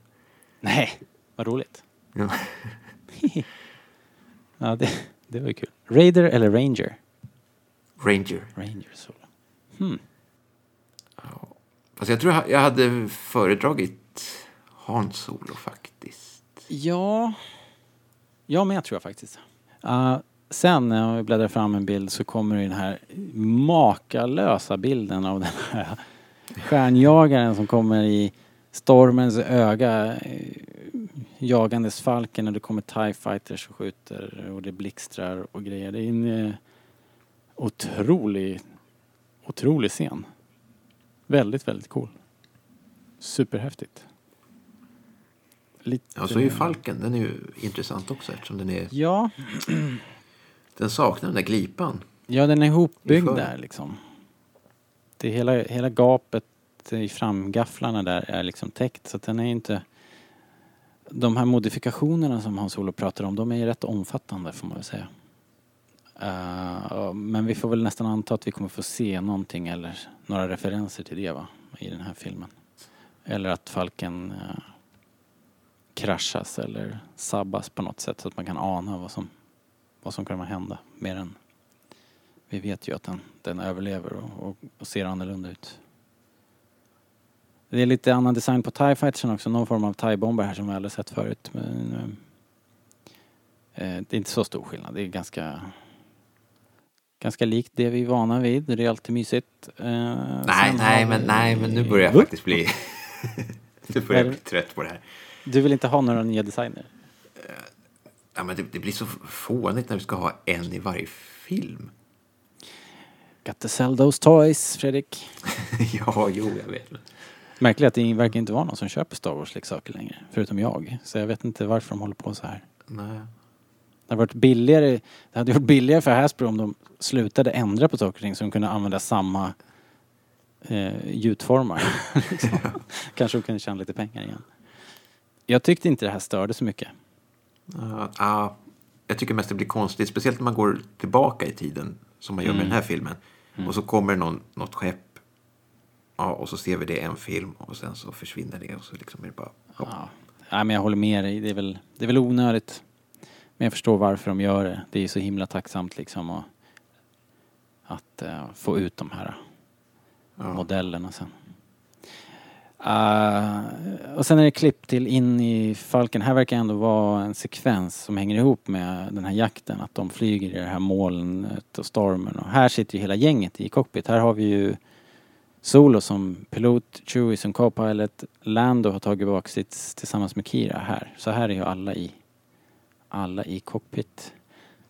nej, vad roligt. Ja. Ja, det, det var ju kul. Raider eller Ranger? Ranger. Ranger Solo. Hmm. Fast jag tror jag hade föredragit Han Solo faktiskt. Ja, ja men jag tror jag faktiskt. Uh, sen när vi bläddrar fram en bild så kommer den här makalösa bilden av den här stjärnjagaren som kommer i stormens öga jagandes falken och det kommer TIE fighters och skjuter och det blixtrar och grejer. Det är en eh, otrolig, otrolig scen. Väldigt, väldigt cool. Superhäftigt. Lite... Ja, så är ju Falken, den är ju intressant också eftersom den är... Ja, Den saknar den där glipan. ja den är ihopbyggd Inför. där liksom. Det är hela, hela gapet i framgafflarna där är liksom täckt så att den är inte... De här modifikationerna som Hans Olof pratar om, de är ju rätt omfattande får man väl säga. Uh, men vi får väl nästan anta att vi kommer få se någonting eller några referenser till det va, i den här filmen. Eller att Falken uh, kraschas eller sabbas på något sätt så att man kan ana vad som, vad som kommer hända. Mer än vi vet ju att den, den överlever och, och, och ser annorlunda ut. Det är lite annan design på TIE Fightersen också, någon form av TIE-bomber här som vi aldrig sett förut. Men, eh, eh, det är inte så stor skillnad, det är ganska Ganska likt det vi är vana vid, det är alltid mysigt. Eh, Nej, nej, men, vi- nej, men nu börjar jag Vup. faktiskt bli... nu börjar jag bli trött på det här. Du vill inte ha några nya designer? Ja, men det, det blir så fånigt när vi ska ha en i varje film. Got to sell those toys, Fredrik. ja, jo, jag vet. Märkligt att det verkar inte vara någon som köper Star Wars-leksaker längre, förutom jag. Så jag vet inte varför de håller på så här. Nej. Det hade varit billigare, det hade varit billigare för Hasbro om de slutade ändra på saker och ting så de kunde använda samma eh, gjutformar. liksom. Kanske de kunde tjäna lite pengar igen. Jag tyckte inte det här störde så mycket. Ja, ja, jag tycker mest det blir konstigt, speciellt när man går tillbaka i tiden, som man gör med den här filmen. Och så kommer någon, något skepp ja, och så ser vi det i en film och sen så försvinner det och så liksom är det bara... Ja. Ja. Nej, men jag håller med dig. Det är väl, det är väl onödigt. Men jag förstår varför de gör det. Det är ju så himla tacksamt liksom att, att eh, få ut de här Ja. modellerna sen. Uh, och sen är det klipp till in i Falken. Här verkar ändå vara en sekvens som hänger ihop med den här jakten. Att de flyger i det här molnet och stormen. Och här sitter ju hela gänget i cockpit. Här har vi ju Solo som pilot, Chewie som co-pilot, Lando har tagit bak sitt tillsammans med Kira här. Så här är ju alla i, alla i cockpit.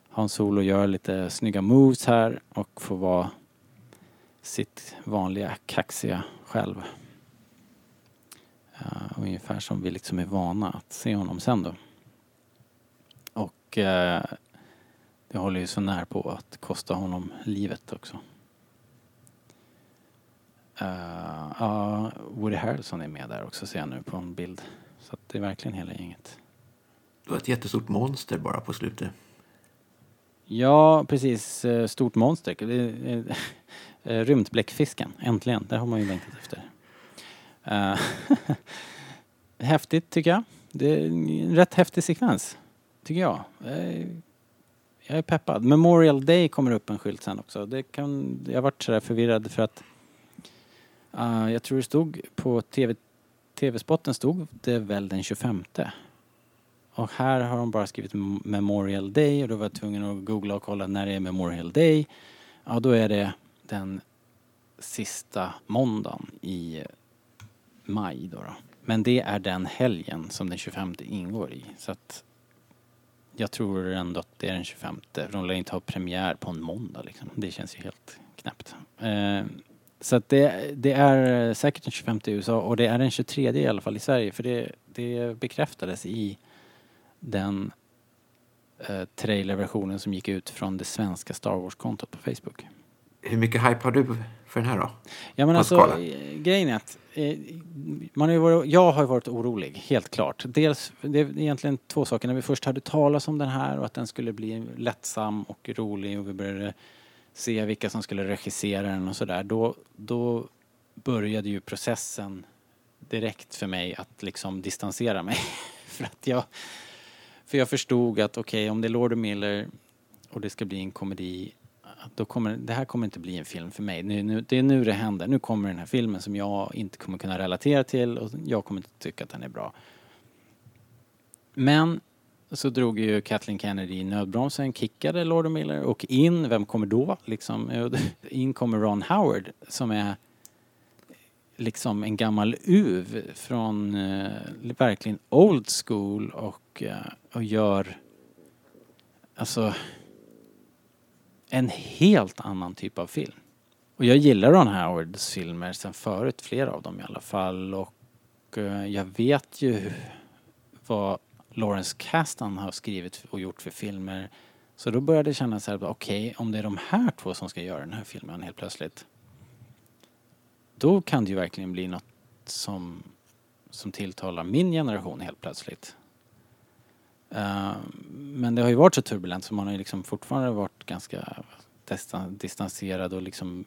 Han Solo gör lite snygga moves här och får vara sitt vanliga kaxiga själv. Uh, ungefär som vi liksom är vana att se honom sen då. Och uh, det håller ju så när på att kosta honom livet också. Uh, Woody Harrelson är med där också ser jag nu på en bild. Så att det är verkligen hela gänget. Det var ett jättestort monster bara på slutet. Ja, precis. Stort monster. Rymdbläckfisken, äntligen. Det har man ju längtat efter. Eh, häftigt tycker jag. Det är en rätt häftig sekvens. Tycker jag. Jag är peppad. Memorial Day kommer upp en skylt sen också. Det kan, jag varit sådär förvirrad för att uh, jag tror det stod på TV, TV-spotten stod det väl den 25. Och här har de bara skrivit Memorial Day och då var jag tvungen att googla och kolla när det är Memorial Day. Ja, då är det den sista måndagen i maj då, då. Men det är den helgen som den 25 ingår i. Så att jag tror ändå att det är den 25. För de lär inte ha premiär på en måndag liksom. Det känns ju helt knäppt. Eh, så att det, det är säkert den 25 i USA och det är den 23 i alla fall i Sverige. För det, det bekräftades i den eh, trailerversionen som gick ut från det svenska Star Wars-kontot på Facebook. Hur mycket hype har du för den här då? Ja men alltså, skala. eh, grejen är att eh, man har varit, jag har varit orolig, helt klart. Dels, det är egentligen två saker. När vi först hörde talas om den här och att den skulle bli lättsam och rolig och vi började se vilka som skulle regissera den och sådär. Då, då började ju processen direkt för mig att liksom distansera mig. för att jag, för jag förstod att okej, om det är Lord Miller och det ska bli en komedi då kommer, det här kommer inte bli en film för mig. Nu, nu, det är nu det händer. Nu kommer den här filmen som jag inte kommer kunna relatera till och jag kommer inte tycka att den är bra. Men så drog ju Kathleen Kennedy i nödbromsen, kickade Lord Miller och in, vem kommer då? Liksom, eh, in kommer Ron Howard som är liksom en gammal uv från eh, verkligen old school och, eh, och gör alltså en helt annan typ av film. Och jag gillar Ron Howards filmer sen förut, flera av dem i alla fall. Och eh, jag vet ju vad Lawrence Kasdan har skrivit och gjort för filmer. Så då började jag känna så här, okej, om det är de här två som ska göra den här filmen helt plötsligt. Då kan det ju verkligen bli något som, som tilltalar min generation helt plötsligt. Eh, men det har ju varit så turbulent så man har ju liksom fortfarande varit ganska distan- distanserad och liksom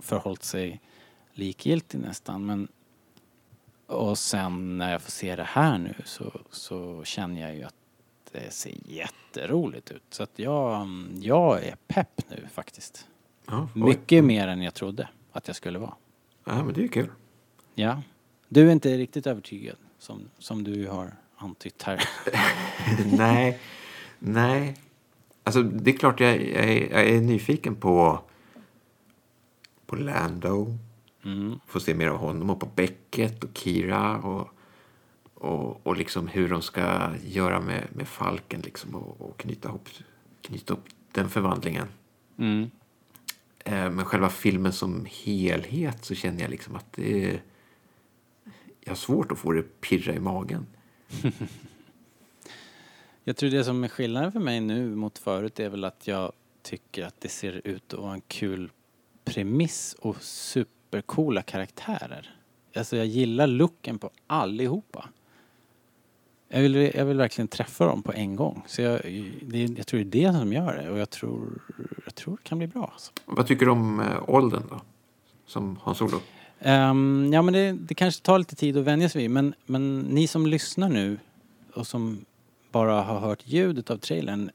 förhållit sig likgiltig nästan. Men, och sen när jag får se det här nu så, så känner jag ju att det ser jätteroligt ut. Så att jag, jag är pepp nu faktiskt. Ja. Mycket mer än jag trodde att jag skulle vara. Ja, men det är ju kul. Ja. Du är inte riktigt övertygad som, som du har antytt här. nej, nej. Alltså det är klart jag, jag, är, jag är nyfiken på, på Lando. Mm. Få se mer av honom och på Beckett och Kira och, och, och liksom hur de ska göra med, med Falken liksom och, och knyta, ihop, knyta upp den förvandlingen. Mm. Eh, Men själva filmen som helhet så känner jag liksom att det är, jag har svårt att få det pirra i magen. Jag tror det som är skillnaden för mig nu mot förut är väl att jag tycker att det ser ut att vara en kul premiss och supercoola karaktärer. Alltså jag gillar looken på allihopa. Jag vill, jag vill verkligen träffa dem på en gång. Så jag, det, jag tror det är det som gör det och jag tror, jag tror det kan bli bra. Alltså. Vad tycker du om eh, åldern då? Som Hans-Olof? Um, ja men det, det kanske tar lite tid att vänja sig vid men, men ni som lyssnar nu och som bara har hört ljudet av trailern,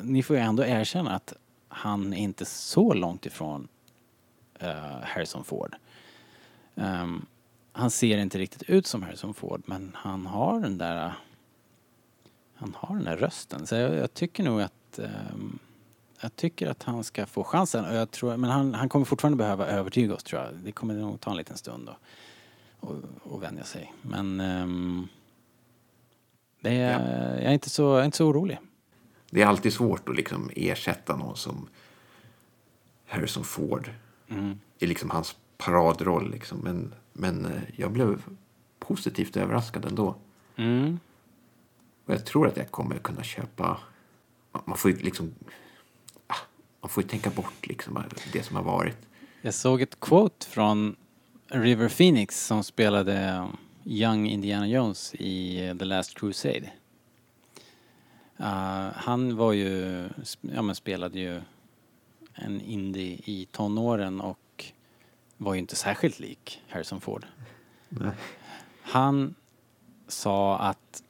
ni får ju ändå erkänna att han är inte så långt ifrån uh, Harrison Ford. Um, han ser inte riktigt ut som Harrison Ford men han har den där han har den där rösten. Så jag, jag tycker nog att um, jag tycker att han ska få chansen. Och jag tror, men han, han kommer fortfarande behöva övertyga oss tror jag. Det kommer nog ta en liten stund då. Och, och vänja sig. Men ehm, det är, jag, är inte så, jag är inte så orolig. Det är alltid svårt att liksom ersätta någon som Harrison Ford. I liksom hans paradroll. Liksom. Men, men eh, jag blev positivt överraskad ändå. Mm. Och jag tror att jag kommer kunna köpa... man- Man får ju liksom... Man får ju tänka bort liksom det som har varit. Jag såg ett quote från River Phoenix som spelade Young Indiana Jones i The Last Crusade. Uh, han var ju, ja men spelade ju en indie i tonåren och var ju inte särskilt lik Harrison Ford. Han sa att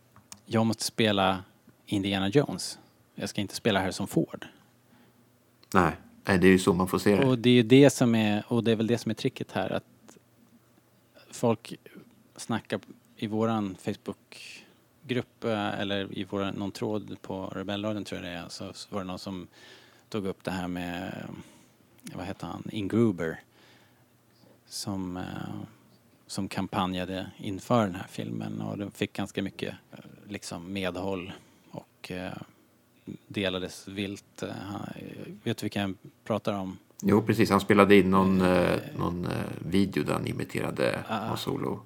jag måste spela Indiana Jones. Jag ska inte spela Harrison Ford. Nej, nej, det är ju så man får se det. Och det är ju det som är, och det är väl det som är tricket här att folk snackar i våran Facebookgrupp eh, eller i våran, någon tråd på Rebellradion tror jag det är, så, så var det någon som tog upp det här med, eh, vad heter han, Ingruber som, eh, som kampanjade inför den här filmen och den fick ganska mycket liksom medhåll och delades vilt. Eh, han- Vet du vilka jag pratar om? Jo, precis. Han spelade in någon, eh, någon eh, video där han imiterade Ah. Han Solo.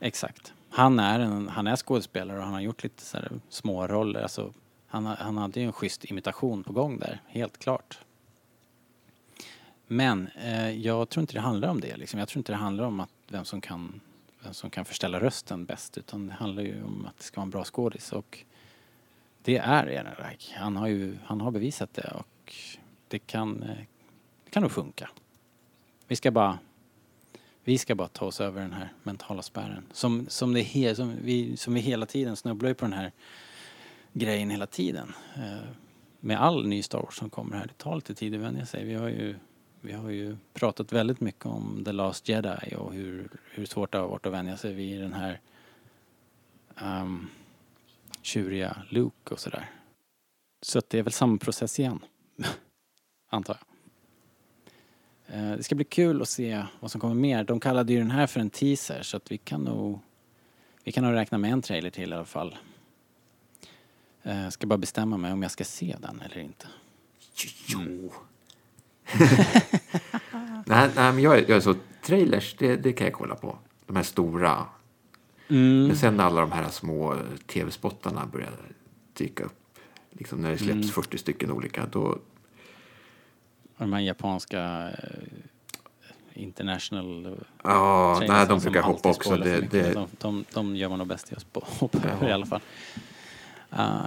Exakt. Han är, en, han är skådespelare och han har gjort lite så här små roller. Alltså, han, ha- han hade ju en schysst imitation på gång där, helt klart. Men eh, jag tror inte det handlar om det. Liksom. Jag tror inte det handlar om att vem som kan, vem som kan förställa rösten bäst. Utan det handlar ju om att det ska vara en bra skådis. Och det är Ehrenreich. Han har ju han har bevisat det och det kan, eh, det kan nog funka. Vi ska bara vi ska bara ta oss över den här mentala spärren. Som, som, det he, som, vi, som vi hela tiden snubblar ju på den här grejen hela tiden. Eh, med all ny Star Wars som kommer här. Det tar lite tid att vänja sig. Vi har ju, vi har ju pratat väldigt mycket om The Last Jedi och hur, hur svårt det har varit att vänja sig vid den här um, tjuriga Luke och sådär. Så att det är väl samma process igen. Antar jag. Eh, det ska bli kul att se vad som kommer mer. De kallade ju den här för en teaser så att vi kan nog vi kan nog räkna med en trailer till i alla fall. Jag ska bara bestämma mig om jag ska se den eller inte. Jo. nej, nej, men jag, är- jag är så... Trailers, det, det kan jag kolla på. De här stora. Men sen när alla de här små tv-spottarna börjar dyka upp. Liksom när det släpps 40 stycken olika. Då, de här japanska eh, international eh, ja, nej, de brukar hoppa också. Det, det, De, de, de gör man nog bäst i att hoppa över i alla fall. Eh,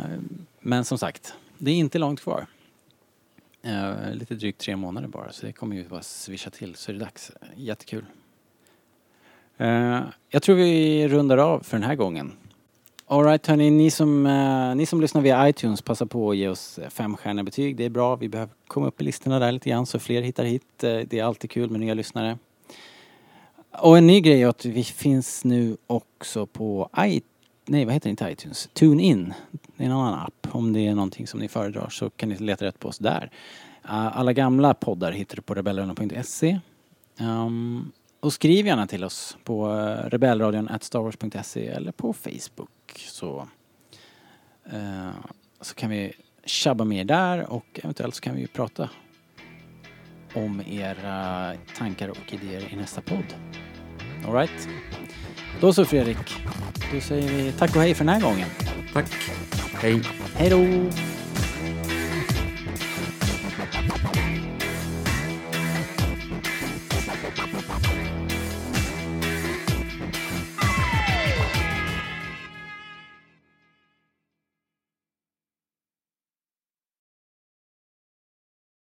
men som sagt, det är inte långt kvar. Eh, lite drygt tre månader bara, så det kommer ju bara swisha till så är det dags. Jättekul. Eh, jag tror vi rundar av för den här gången. Alright hörni, ni som, uh, ni som lyssnar via iTunes, passa på att ge oss eh, femstjärniga betyg. Det är bra, vi behöver komma upp i listorna där lite grann så fler hittar hit. Uh, det är alltid kul med nya lyssnare. Och en ny grej är att vi finns nu också på i, nej vad heter det inte iTunes, TuneIn. Det är en annan app. Om det är någonting som ni föredrar så kan ni leta rätt på oss där. Uh, alla gamla poddar hittar du på rebellerna.se. Um, ehm, och skriv gärna till oss på uh, rebellradion starwars.se eller på Facebook så, uh, så kan vi tjabba mer där och eventuellt så kan vi prata om era tankar och idéer i nästa podd. Alright? Då så Fredrik, då säger vi tack och hej för den här gången. tack. Hej. Hej då!